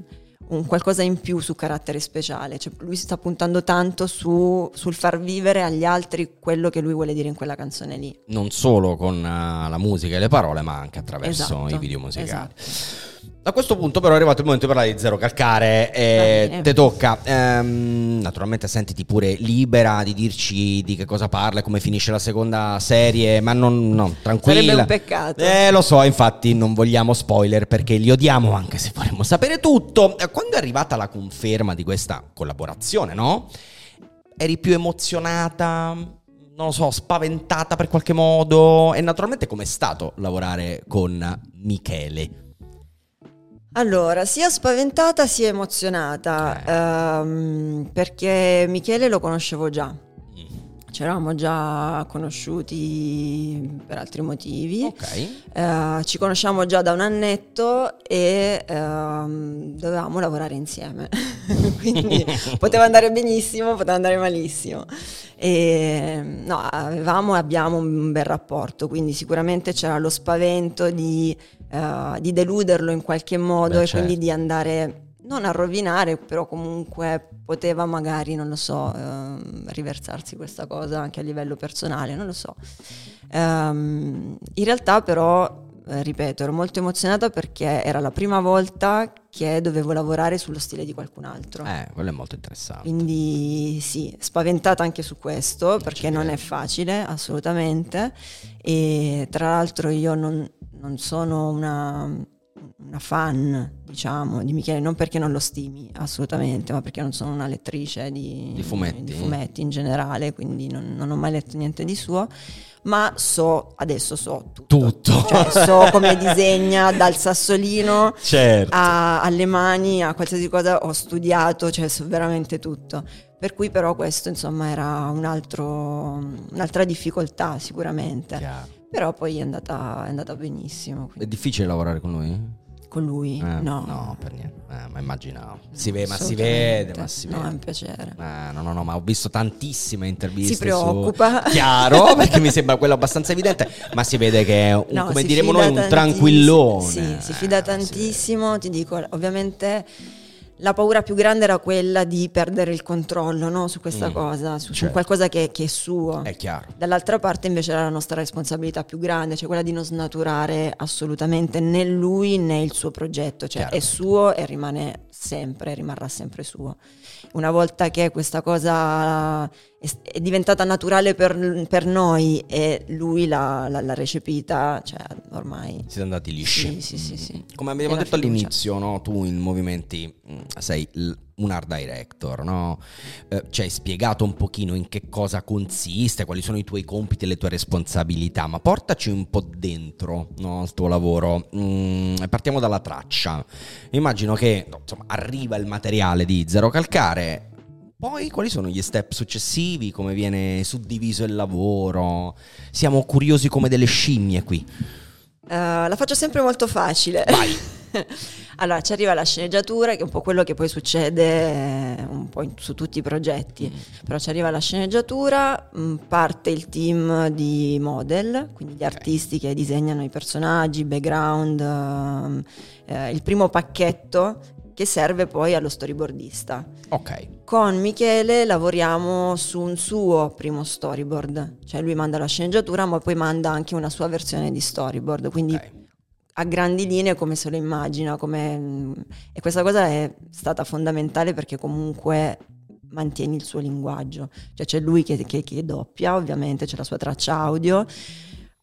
un qualcosa in più su carattere speciale, cioè, lui si sta puntando tanto su, sul far vivere agli altri quello che lui vuole dire in quella canzone lì. Non solo con uh, la musica e le parole, ma anche attraverso esatto, i video musicali. Esatto. A questo punto però è arrivato il momento di parlare di Zero Calcare e te tocca. Ehm, naturalmente sentiti pure libera di dirci di che cosa parla e come finisce la seconda serie, ma non, no, tranquilla. Sarebbe un peccato. Eh, lo so, infatti non vogliamo spoiler perché li odiamo anche se vorremmo sapere tutto. Quando è arrivata la conferma di questa collaborazione, no? Eri più emozionata? Non lo so, spaventata per qualche modo? E naturalmente com'è stato lavorare con Michele? Allora, sia spaventata sia emozionata, eh. ehm, perché Michele lo conoscevo già. Ci eravamo già conosciuti per altri motivi. Okay. Eh, ci conosciamo già da un annetto e ehm, dovevamo lavorare insieme. Quindi poteva andare benissimo, poteva andare malissimo. E, no, avevamo e abbiamo un bel rapporto, quindi sicuramente c'era lo spavento di uh, di deluderlo in qualche modo Beh, e certo. quindi di andare non a rovinare, però comunque poteva magari, non lo so, uh, riversarsi questa cosa anche a livello personale, non lo so. Um, in realtà però, eh, ripeto, ero molto emozionata perché era la prima volta che dovevo lavorare sullo stile di qualcun altro. Eh, quello è molto interessante. Quindi sì, spaventata anche su questo perché non è facile, assolutamente. E tra l'altro io non, non sono una, una, fan, diciamo, di Michele, non perché non lo stimi assolutamente, ma perché non sono una lettrice di, di, fumetti. di fumetti. in generale, quindi non, non, ho mai letto niente di suo. Ma so, adesso so tutto. tutto. Cioè, so come disegna dal sassolino certo. a, alle mani, a qualsiasi cosa ho studiato, cioè so veramente tutto. Per cui però questo insomma era un altro, un'altra difficoltà sicuramente. Chiaro. Però poi è andata, è andata benissimo. Quindi. È difficile lavorare con lui? Con lui? Eh, no. No, per niente. Eh, ma immaginavo. Si vede, ma si vede, ma si vede. No, è un piacere. Eh, no, no, no, ma ho visto tantissime interviste. Si preoccupa. Su... Chiaro, perché mi sembra quello abbastanza evidente, ma si vede che è, un, no, come diremo noi, un tranquillone. Sì, si fida tantissimo, ti dico, ovviamente la paura più grande era quella di perdere il controllo no? su questa mm, cosa, su, certo. su qualcosa che, che, è suo. È chiaro. Dall'altra parte invece era la nostra responsabilità più grande, cioè quella di non snaturare assolutamente né lui né il suo progetto, cioè è suo e rimane sempre, rimarrà sempre suo. Una volta che questa cosa è, diventata naturale per, per, noi e lui l'ha, l'ha, l'ha, recepita, cioè ormai... Siete andati lisci. Sì, sì, sì. sì. Come abbiamo detto all'inizio, no? tu in movimenti mm, sei un art director, no? eh, ci hai spiegato un pochino in che cosa consiste, quali sono i tuoi compiti e le tue responsabilità, ma portaci un po' dentro no, al tuo lavoro. Mm, partiamo dalla traccia. Immagino che insomma, arriva il materiale di Zero Calcare, poi quali sono gli step successivi, come viene suddiviso il lavoro? Siamo curiosi come delle scimmie qui. Uh, la faccio sempre molto facile. Vai. allora, ci arriva la sceneggiatura, che è un po' quello che poi succede eh, un po' in, su tutti i progetti. Mm. Però ci arriva la sceneggiatura, mh, mm, parte il team di model, quindi gli okay. artisti che disegnano i personaggi, background, uh, uh, il primo pacchetto che serve poi allo storyboardista. Ok. Con Michele lavoriamo su un suo primo storyboard, cioè lui manda la sceneggiatura ma poi manda anche una sua versione di storyboard, quindi okay. A grandi linee come se lo immagina, come... e questa cosa è stata fondamentale perché comunque mantieni il suo linguaggio, cioè c'è lui che, che, che doppia ovviamente, c'è la sua traccia audio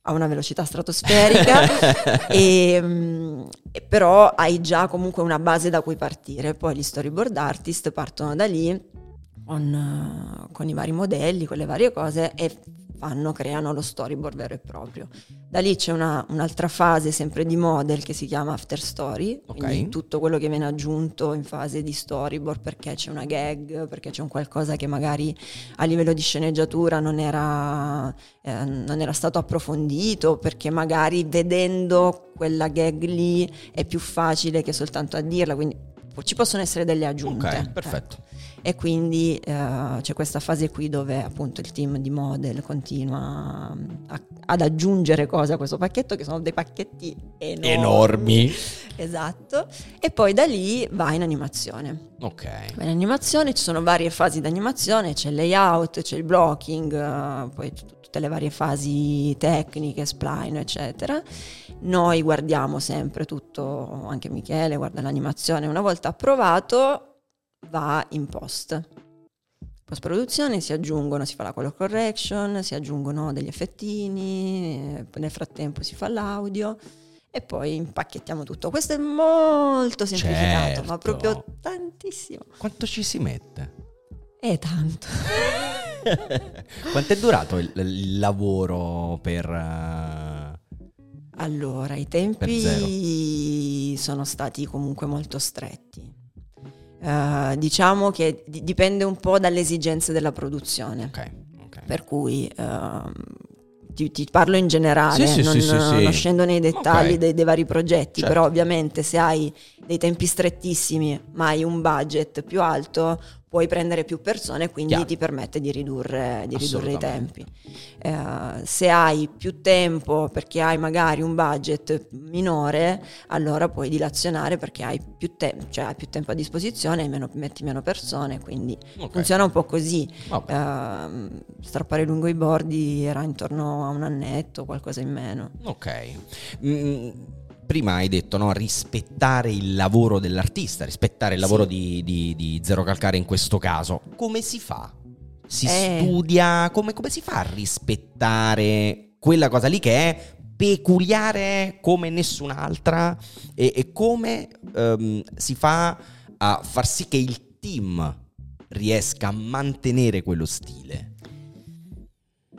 a una velocità stratosferica, e, mm, e però hai già comunque una base da cui partire. Poi gli storyboard artist partono da lì con, con i vari modelli, con le varie cose e fanno, creano lo storyboard vero e proprio. Da lì c'è una, un'altra fase sempre di model che si chiama after story, Ok. quindi tutto quello che viene aggiunto in fase di storyboard perché c'è una gag, perché c'è un qualcosa che magari a livello di sceneggiatura non era, eh, non era stato approfondito, perché magari vedendo quella gag lì è più facile che soltanto a dirla, quindi ci possono essere delle aggiunte. Ok, perfetto. E quindi eh, c'è questa fase qui dove appunto il team di model continua a- ad aggiungere cose a questo pacchetto che sono dei pacchetti enormi. Enormi. Esatto. E poi da lì va in animazione. Ok. Va in animazione ci sono varie fasi di animazione, c'è il layout, c'è il blocking, eh, poi tutte le varie fasi tecniche, spline, eccetera. Noi guardiamo sempre tutto, anche Michele guarda l'animazione, una volta approvato va in post. Post produzione si aggiungono, si fa la color correction, si aggiungono degli effettini, eh, nel frattempo si fa l'audio e poi impacchettiamo tutto. Questo è molto semplificato, ma Certo. proprio tantissimo. Quanto ci si mette? È tanto. Quanto è durato il, il lavoro per... eh, Allora, i tempi sono stati comunque molto stretti. Eh, diciamo che di- dipende un po' dalle esigenze della produzione. Ok, ok. Per cui ehm, ti, ti parlo in generale, Sì, non, sì, sì, non scendo nei dettagli Ok. dei, dei vari progetti, Certo. però ovviamente se hai dei tempi strettissimi ma hai un budget più alto puoi prendere più persone, quindi Chiaro. ti permette di ridurre, di ridurre i tempi. Eh, se hai più tempo perché hai magari un budget minore, allora puoi dilazionare perché hai più, te- cioè hai più tempo a disposizione e meno- metti meno persone, quindi Ok. funziona un po' così. Ehm, strappare lungo i bordi era intorno a un annetto, qualcosa in meno. Ok. Mm, prima hai detto no, rispettare il lavoro dell'artista, rispettare il Sì. lavoro di, di- di Zero Calcare in questo caso. Come si fa? Si Eh. studia? Come, come si fa a rispettare quella cosa lì che è peculiare come nessun'altra? E, e come ehm, si fa a far sì che il team riesca a mantenere quello stile?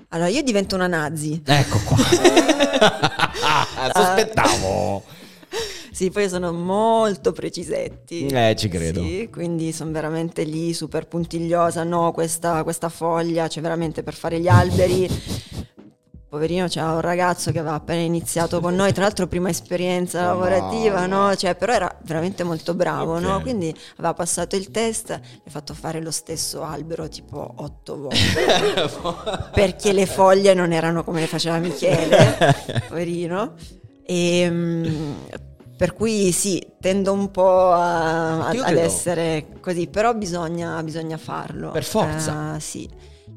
Allora, io divento una nazi. Ecco qua. Sospettavo. Sì, poi sono molto precisetti. Eh, ci credo. Sì, quindi sono veramente lì, super puntigliosa. No, questa, questa foglia, cioè veramente per fare gli alberi. Poverino, c'era un ragazzo che aveva appena iniziato con noi, tra l'altro prima esperienza Oh, lavorativa, no? Cioè, però era veramente molto bravo, Ok. no? Quindi aveva passato il test, gli ha fatto fare lo stesso albero tipo otto volte. perché le foglie non erano come le faceva Michele, poverino. E, mm, per cui sì, tendo un po' a- ad essere così, però bisogna, bisogna farlo. Per forza. Eh, sì.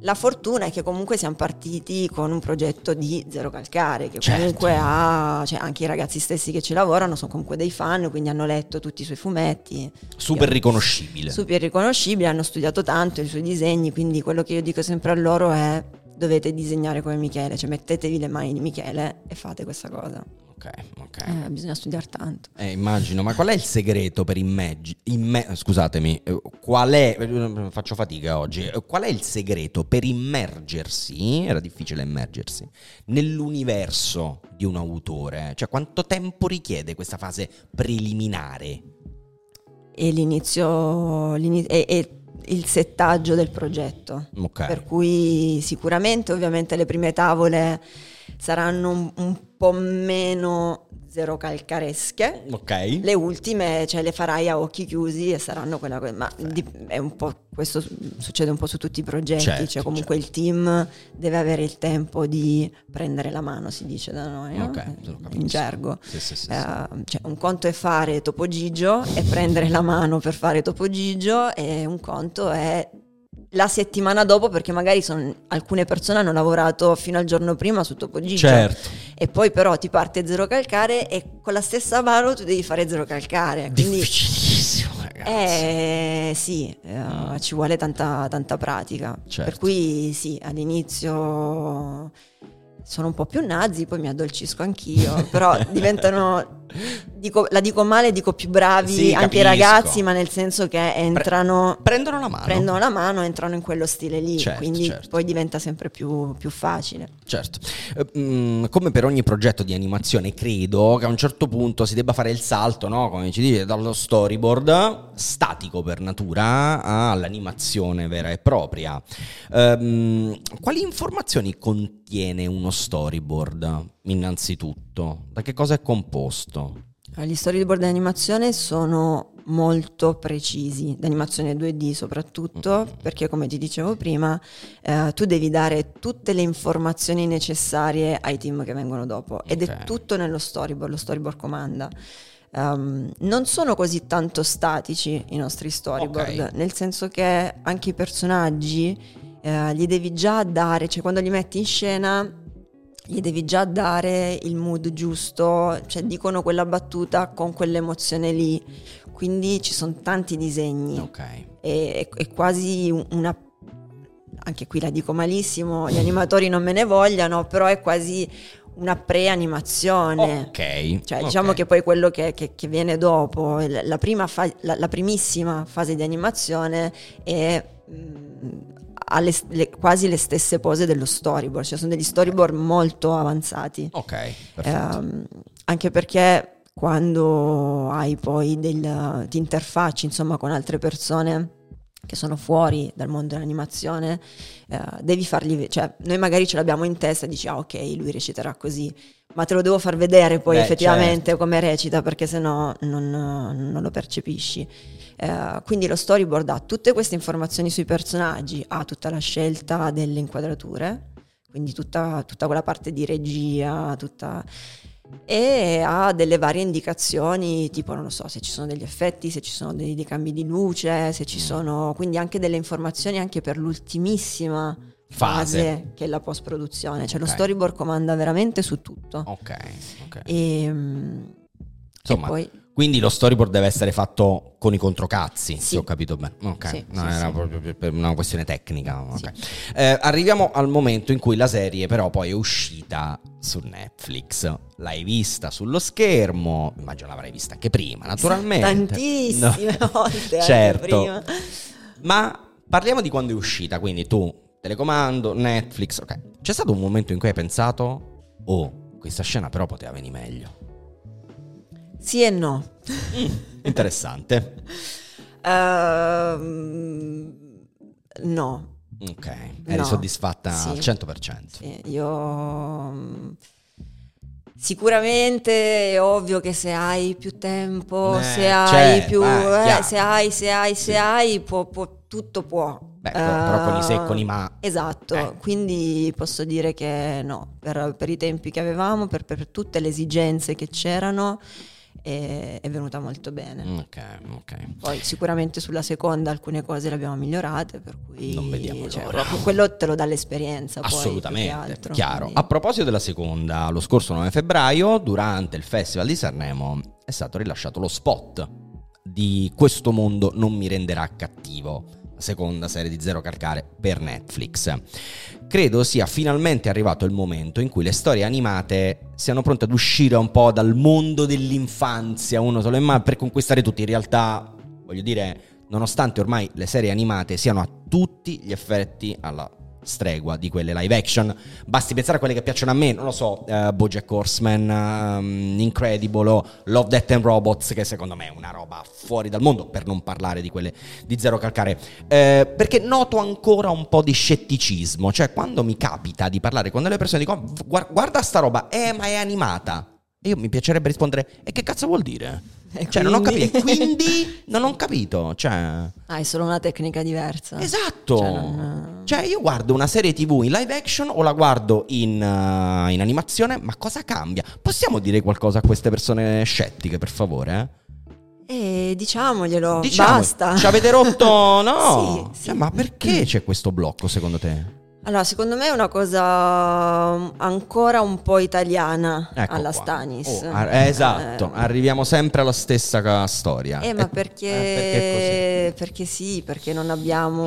La fortuna è che comunque siamo partiti con un progetto di Zero Calcare, che Certo. comunque ha, cioè anche i ragazzi stessi che ci lavorano sono comunque dei fan, quindi hanno letto tutti i suoi fumetti. Super Io- riconoscibile. super riconoscibili, hanno studiato tanto i suoi disegni, quindi quello che io dico sempre a loro è dovete disegnare come Michele, cioè mettetevi le mani di Michele e fate questa cosa. Ok, ok. Eh, bisogna studiare tanto. Eh, immagino, ma qual è il segreto per immergi- imme- scusatemi, eh, qual è faccio fatica oggi. eh, Qual è il segreto per immergersi? Era difficile immergersi nell'universo di un autore, cioè quanto tempo richiede questa fase preliminare? E l'inizio, l'ini- e, e il settaggio del progetto. Ok. Per cui sicuramente ovviamente le prime tavole saranno un, un po' meno zero calcaresche. Ok. Le ultime cioè, le farai a occhi chiusi e saranno quella cosa. Ma di- è un po' questo su- succede un po' su tutti i progetti. Certo, cioè, comunque il team deve avere il tempo di prendere la mano, si dice da noi, no? Ok, lo capisco. in gergo. Sì, sì, sì. Eh, cioè, un conto è fare Topo Gigio e prendere la mano per fare Topo Gigio, e un conto è la settimana dopo, perché magari son- alcune persone hanno lavorato fino al giorno prima su Topo Gigio. Certo. E poi però ti parte zero calcare e con la stessa mano tu devi fare zero calcare. Difficilissimo, ragazzi. eh, sì, eh, ci vuole tanta, tanta pratica. Certo. Per cui sì, all'inizio sono un po' più nazi, poi mi addolcisco anch'io, però diventano, dico, la dico male, dico più bravi Sì, anche i capisco. ragazzi, ma nel senso che entrano, Prendono la mano. prendono la mano, entrano in quello stile lì, Certo, quindi certo. poi diventa sempre più, più facile. Certo. Eh, mm, come per ogni progetto di animazione, credo che a un certo punto si debba fare il salto, no? Come ci dice, dallo storyboard statico per natura all'animazione vera e propria. Ehm, quali informazioni contiene uno storyboard, innanzitutto? Da che cosa è composto? Allora, Gli storyboard di animazione sono molto precisi, d'animazione 2D soprattutto, perché come ti dicevo prima, eh, tu devi dare tutte le informazioni necessarie ai team che vengono dopo ed Ok. è tutto nello storyboard, lo storyboard comanda. Um, non sono così tanto statici i nostri storyboard, Ok. nel senso che anche i personaggi eh, gli devi già dare, cioè quando li metti in scena gli devi già dare il mood giusto, cioè dicono quella battuta con quell'emozione lì, quindi ci sono tanti disegni Ok. e è, è quasi una anche qui la dico malissimo, gli animatori non me ne vogliano, però è quasi una pre-animazione. Ok. Cioè, diciamo che poi quello che, che- che viene dopo, la, prima fa- la- la primissima fase di animazione è mh, ha le- le- quasi le stesse pose dello storyboard, cioè sono degli storyboard molto avanzati. Ok, perfetto. Ehm, anche perché quando hai poi del, ti interfacci insomma con altre persone che sono fuori dal mondo dell'animazione, eh, devi fargli, cioè noi magari ce l'abbiamo in testa e dici ah ok lui reciterà così, ma te lo devo far vedere poi Beh, effettivamente certo. come recita perché sennò non, non lo percepisci. Eh, quindi lo storyboard ha tutte queste informazioni sui personaggi, ha tutta la scelta delle inquadrature, quindi tutta, tutta quella parte di regia, tutta... e ha delle varie indicazioni, tipo non lo so, se ci sono degli effetti, se ci sono dei, dei cambi di luce, se ci Mm. sono quindi anche delle informazioni anche per l'ultimissima Fase. fase, che è la post produzione, cioè Ok. lo storyboard comanda veramente su tutto. Ok, ok. E, mm, Insomma, e poi Quindi lo storyboard deve essere fatto con i controcazzi, Sì. se ho capito bene. Ok, Sì, no, sì, era proprio per- una questione tecnica. ok. Sì. Eh, arriviamo al momento in cui la serie però poi è uscita su Netflix. L'hai vista sullo schermo, immagino l'avrai vista anche prima, naturalmente. tantissime No. volte anche certo. prima. Ma parliamo di quando è uscita, quindi tu, telecomando, Netflix, ok. C'è stato un momento in cui hai pensato, oh, questa scena però poteva venire meglio. Sì e no. Interessante. Ehm, no. Ok, eri No. soddisfatta Sì. al 100%. Sì, io mm, sicuramente è ovvio che se hai più tempo, Eh, se hai certo, più eh, eh, se hai, se hai, se Sì. hai, può- può- tutto può. Beh, però con i se e con i ma. Esatto, Eh. quindi posso dire che no, per, per i tempi che avevamo, per, per tutte le esigenze che c'erano, è, è venuta molto bene. Ok, ok. Poi sicuramente sulla seconda alcune cose le abbiamo migliorate, per cui Non vediamo cioè, quello te lo dà l'esperienza. poi, Assolutamente, altro, chiaro. quindi- A proposito della seconda, lo scorso 9 febbraio, durante il Festival di Sanremo, è stato rilasciato lo spot di Questo mondo non mi renderà cattivo, seconda serie di Zero Calcare per Netflix. Credo sia finalmente arrivato il momento in cui le storie animate siano pronte ad uscire un po' dal mondo dell'infanzia, uno solo in per conquistare tutti. In realtà, voglio dire, nonostante ormai le serie animate siano a tutti gli effetti alla stregua di quelle live action, basti pensare a quelle che piacciono a me, non lo so, eh, BoJack Horseman, um, Incredible, Love, Death and Robots, che secondo me è una roba fuori dal mondo, per non parlare di quelle di Zero Calcare, Eh, perché noto ancora un po' di scetticismo, cioè quando mi capita di parlare con delle persone "Guar- guarda sta roba, eh ma è animata, e io mi piacerebbe rispondere, e che cazzo vuol dire? E Cioè, non ho quindi? capito. Quindi non ho capito. Cioè, Ah, è solo una tecnica diversa. esatto. Cioè, Cioè, non- io guardo una serie TV in live action o la guardo in, uh, in animazione, ma cosa cambia? Possiamo dire qualcosa a queste persone scettiche, per favore? E diciamoglielo, Diciamo, basta. Ci avete rotto? No. Sì, sì. Cioè, ma perché c'è questo blocco, secondo te? Allora, secondo me è una cosa mm, ancora un po' italiana Ecco alla qua. Stanis. Oh, ar- eh, esatto, Eh, arriviamo sempre alla stessa ca- storia. Eh, ma Eh, perché, eh, perché perché sì, perché non abbiamo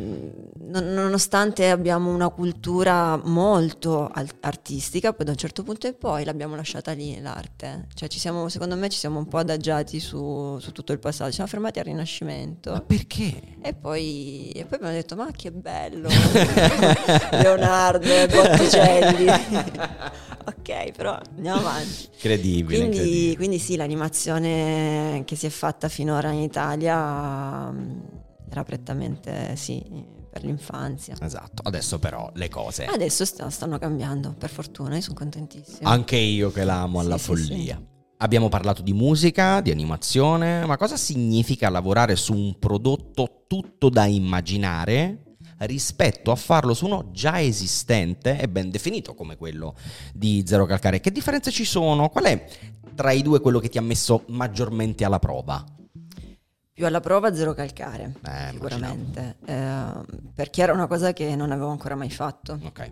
nonostante abbiamo una cultura molto artistica, poi da un certo punto in poi l'abbiamo lasciata lì l'arte. Cioè ci siamo, secondo me ci siamo un po' adagiati su, su tutto il passato, ci siamo fermati al Rinascimento. Ma perché? E poi, e poi abbiamo detto, ma che bello, Leonardo, Botticelli. ok, però andiamo avanti. Credibile quindi, credibile. quindi sì, l'animazione che si è fatta finora in Italia era prettamente sì, per l'infanzia. Esatto, adesso però le cose. Adesso st- stanno cambiando, per fortuna, io sono contentissima. Anche io che l'amo alla sì, follia. Sì, sì. Abbiamo parlato di musica, di animazione, ma cosa significa lavorare su un prodotto tutto da immaginare rispetto a farlo su uno già esistente e ben definito come quello di Zero Calcare? Che differenze ci sono? Qual è tra i due quello che ti ha messo maggiormente alla prova? Più alla prova zero calcare, eh, sicuramente, eh, perché era una cosa che non avevo ancora mai fatto. Ok.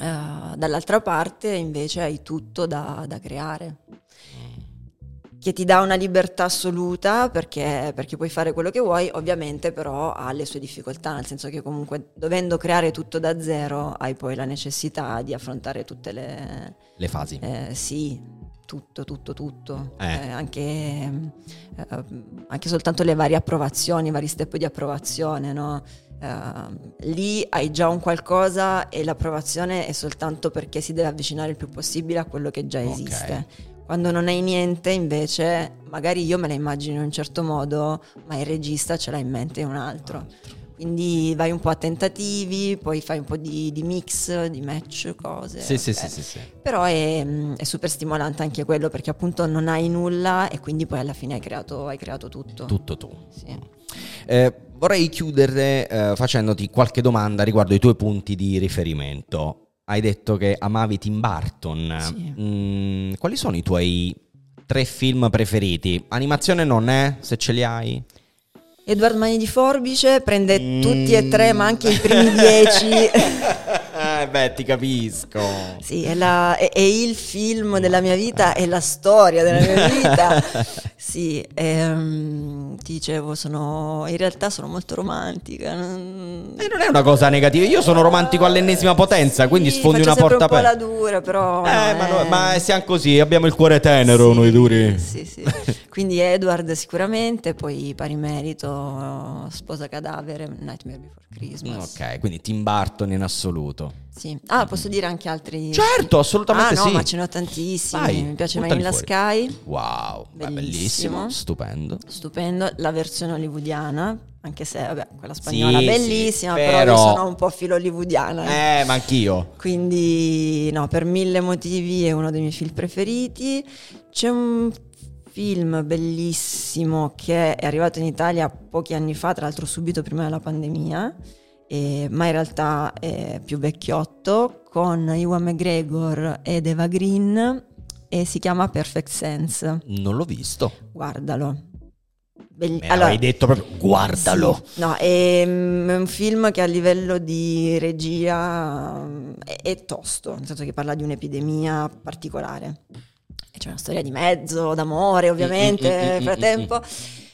Uh, dall'altra parte invece hai tutto da, da creare, mm. che ti dà una libertà assoluta perché, perché, puoi fare quello che vuoi, ovviamente però ha le sue difficoltà, nel senso che comunque dovendo creare tutto da zero hai poi la necessità di affrontare tutte le, le fasi. Eh, sì, tutto, tutto, tutto, eh. Eh, anche, eh, anche, soltanto le varie approvazioni, i vari step di approvazione, no? Eh, lì hai già un qualcosa e l'approvazione è soltanto perché si deve avvicinare il più possibile a quello che già esiste. Okay. Quando non hai niente, invece, magari io me la immagino in un certo modo, ma il regista ce l'ha in mente un altro. altro. Quindi vai un po' a tentativi, poi fai un po' di, di mix, di match, cose. Sì, sì, sì, sì, sì, Però è, è, super stimolante anche quello perché appunto non hai nulla e quindi poi alla fine hai creato, hai creato tutto. Tutto tu. Sì. Eh, vorrei chiudere eh, facendoti qualche domanda riguardo i tuoi punti di riferimento. Hai detto che amavi Tim Burton. Sì. Mm, quali sono i tuoi tre film preferiti? Animazione non è, se ce li hai? Edward Mani di Forbice prende mm. tutti e tre, ma anche i primi dieci. Eh beh, ti capisco. Sì, è, la, è, è, il film della mia vita, è la storia della mia vita. sì, ehm, ti dicevo, sono, in realtà sono molto romantica. Non... E non è una cosa negativa, io sono romantico all'ennesima potenza, sì, quindi sfondi una porta aperta. un po' la dura, però... Eh, ma, no, ma, siamo così, abbiamo il cuore tenero sì, noi duri. Sì, sì. quindi Edward sicuramente, poi pari merito Sposa cadavere, Nightmare Before Christmas. Ok, quindi Tim Burton in assoluto. Sì. Ah, posso dire anche altri? Certo, assolutamente ah, no, sì. ma ce ne ho tantissimi. Vai, Mi piace Vanilla Sky. Wow, bellissimo. bellissimo. stupendo. Stupendo, la versione hollywoodiana, anche se vabbè, quella spagnola sì, bellissima, sì, però, però sono un po' filo hollywoodiana. Eh, ma anch'io. Quindi no, per mille motivi è uno dei miei film preferiti. C'è un film bellissimo che è arrivato in Italia pochi anni fa, tra l'altro subito prima della pandemia, eh, ma in realtà è più vecchiotto, con Iwan McGregor ed Eva Green e si chiama Perfect Sense. Non l'ho visto. Guardalo. Belli- Me allora, detto proprio guardalo. Sì, no, è, mm, è, un film che a livello di regia mm, è, è tosto, nel senso che parla di un'epidemia particolare c'è una storia di mezzo, d'amore ovviamente nel frattempo.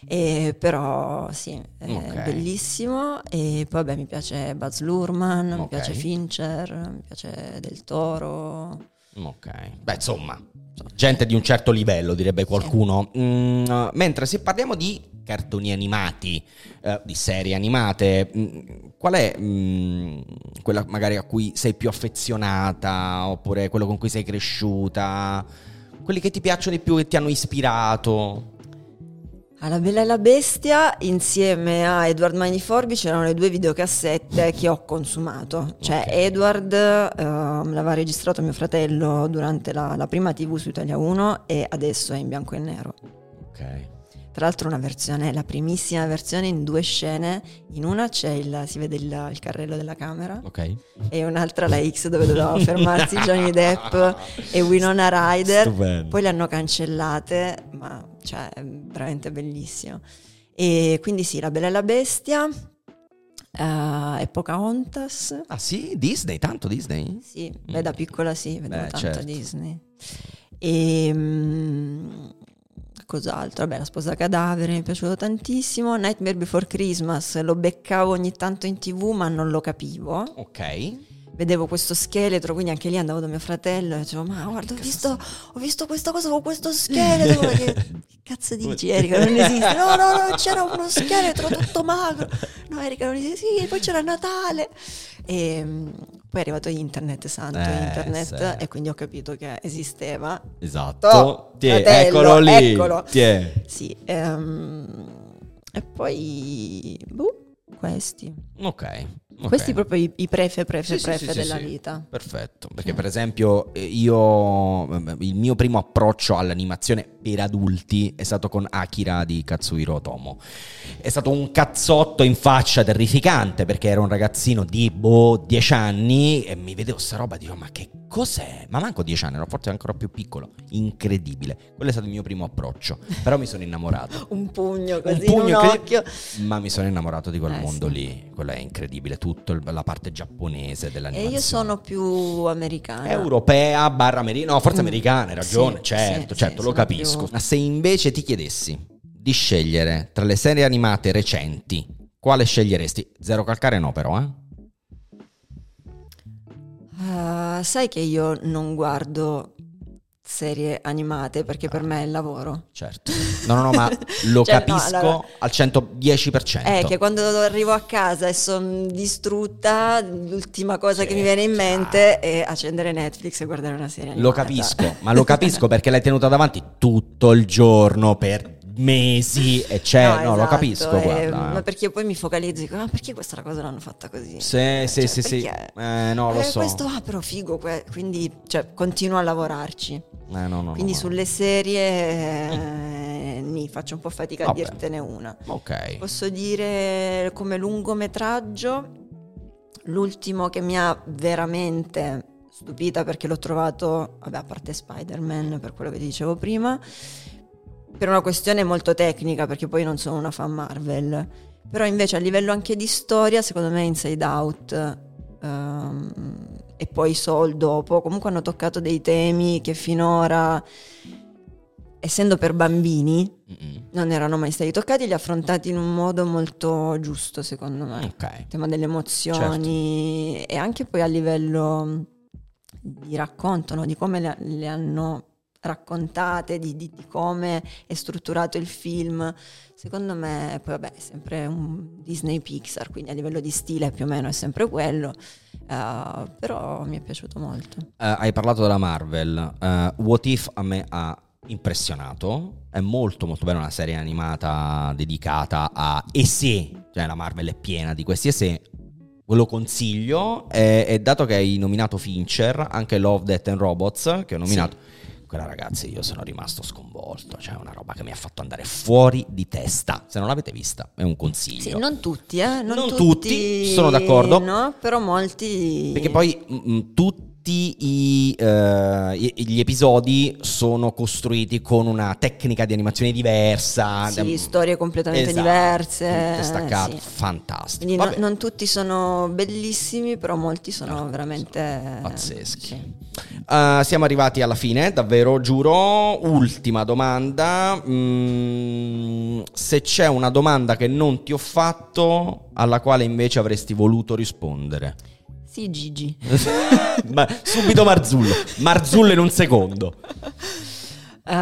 E però sì, è okay. bellissimo. E poi vabbè, mi piace Buzz Lurman, okay. mi piace Fincher, mi piace Del Toro. Ok, beh insomma, gente di un certo livello direbbe qualcuno. Sì. Mm, mentre se parliamo di cartoni animati, eh, di serie animate, mh, mm, qual è mh, mm, quella magari a cui sei più affezionata oppure quello con cui sei cresciuta? quelli che ti piacciono di più, che ti hanno ispirato? Alla Bella e la Bestia, insieme a Edward Mani Forbice, erano le due videocassette che ho consumato. Cioè. Edward uh, me l'aveva registrato mio fratello durante la, la prima TV su Italia 1 e adesso è in bianco e nero. Ok. Tra l'altro una versione, la primissima versione in due scene, in una c'è il, si vede il, il carrello della camera okay. e un'altra la X dove doveva fermarsi Johnny Depp e Winona Ryder, Stupendo. poi le hanno cancellate, ma cioè è veramente bellissimo. E quindi sì, La Bella e la Bestia, Uh, e Pocahontas. Ah sì? Disney? Tanto Disney? Sì, mm. beh, da piccola sì, vedevo tanto certo. Disney. E, um, Cos'altro? Vabbè, la sposa cadavere mi è piaciuto tantissimo. Nightmare Before Christmas lo beccavo ogni tanto in tv, ma non lo capivo. Ok. Vedevo questo scheletro, quindi anche lì andavo da mio fratello e dicevo: Ma guarda, ho visto, ho visto questa cosa con questo scheletro. che, che cazzo dici, Erika? Non esiste. No, no, no, c'era uno scheletro tutto magro. No, Erika, non esiste. Sì, poi c'era Natale. E mm, poi è arrivato internet, santo Eh, internet, sì. e quindi ho capito che esisteva. Esatto. Oh, Tiè, fratello, eccolo lì. eccolo. Tiè. Sì, ehm, e poi boh, questi. Ok. ok. Questi proprio i, i prefe, prefe, Sì, prefe sì, sì, della vita. Perfetto, perché per esempio eh, io il mio primo approccio all'animazione per adulti è stato con Akira di Katsuhiro Otomo. È stato un cazzotto in faccia terrificante perché ero un ragazzino di boh 10 anni e mi vedevo sta roba e dicevo ma che cos'è? Ma manco 10 anni, ero forse ancora più piccolo. Incredibile. Quello è stato il mio primo approccio, però mi sono innamorato. Un pugno Un così, pugno un occhio. Ma mi sono innamorato di quel Eh, mondo sì. lì. Quello è incredibile. Tutto il- la parte giapponese E dell'animazione. io sono più americana. Europea barra americana, no, forse Mm. americana, hai ragione, Sì, certo, sì, certo, lo capisco. più- Ma se invece ti chiedessi di scegliere tra le serie animate recenti, quale sceglieresti? Zero calcare no però, eh? Ah, sai che io non guardo serie animate perché per me è il lavoro. Certo. No, no, no, ma lo Cioè, no, capisco allora- al 110%. È che quando arrivo a casa e sono distrutta, l'ultima cosa Sì, che mi viene in mente è accendere Netflix e guardare una serie animata. Lo capisco, ma lo capisco perché l'hai tenuta davanti tutto il giorno per mesi e c'è, no, lo esatto, capisco, eh, guarda. Ma eh. perché poi mi focalizzo, dico, ah, perché questa cosa l'hanno fatta così? Sì, sì, Cioè, sì, sì. perché? Eh, no, lo Eh, so. Questo, ah, però figo, quindi cioè, continuo a lavorarci. Eh, no, no, Quindi sulle serie eh, ni faccio un po' fatica Vabbè. a dirtene una. Ok. Posso dire come lungometraggio, l'ultimo che mi ha veramente stupita perché l'ho trovato, vabbè, a parte Spider-Man, per quello che dicevo prima, per una questione molto tecnica, perché poi non sono una fan Marvel. Però invece a livello anche di storia, secondo me Inside Out ehm, e poi Soul dopo, comunque hanno toccato dei temi che finora, essendo per bambini, Mm-mm. non erano mai stati toccati, li ha affrontati in un modo molto giusto, secondo me. Ok. Il tema delle emozioni e anche poi a livello di racconto, no? di come le, le hanno raccontate, di, di- di come è strutturato il film. Secondo me, poi vabbè, è sempre un Disney Pixar, quindi a livello di stile più o meno è sempre quello, eh, però mi è piaciuto molto. Eh, hai parlato della Marvel. Eh, What If a me ha impressionato. È molto molto bella una serie animata dedicata a e se, cioè la Marvel è piena di questi e se. Ve lo consiglio. E, e dato che hai nominato Fincher, anche Love, Death and Robots, che ho nominato. Quella ragazzi, io sono rimasto sconvolto. Cioè, è una roba che mi ha fatto andare fuori di testa. Se non l'avete vista, è un consiglio. Sì, non tutti, eh? Non, Non tutti, sono d'accordo. No, però molti... Perché poi mm, mm, tutti i, eh, gli episodi sono costruiti con una tecnica di animazione diversa. Sì, storie completamente esatto, diverse, staccate, sì. fantastico. Quindi no- non tutti sono bellissimi, però molti sono No, veramente pazzeschi. sì. Eh, siamo arrivati alla fine, davvero, giuro. Ultima domanda. Mm, se c'è una domanda che non ti ho fatto, alla quale invece avresti voluto rispondere. Sì, Gigi. Ma- subito Marzullo. Marzullo in un secondo. Eh,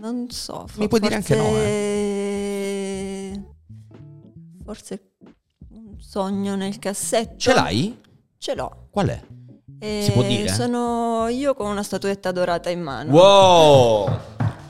non so. Mi puoi dire anche no, eh. Forse un sogno nel cassetto. Ce l'hai? Ce l'ho. Qual è? Eh, Si può dire? Sono io con una statuetta dorata in mano. Wow!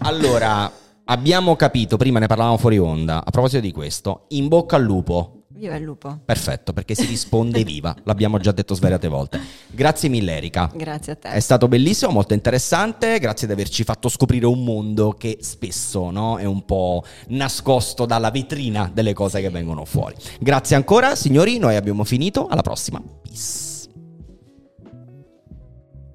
Allora, abbiamo capito, prima ne parlavamo fuori onda, a proposito di questo, in bocca al lupo. Viva il lupo. Perfetto, perché si risponde viva, l'abbiamo già detto svariate volte. Grazie mille Erika. Grazie a te. È stato bellissimo, molto interessante, grazie di averci fatto scoprire un mondo che spesso no, è un po' nascosto dalla vetrina delle cose che vengono fuori. Grazie ancora, signori, noi abbiamo finito, alla prossima. Peace.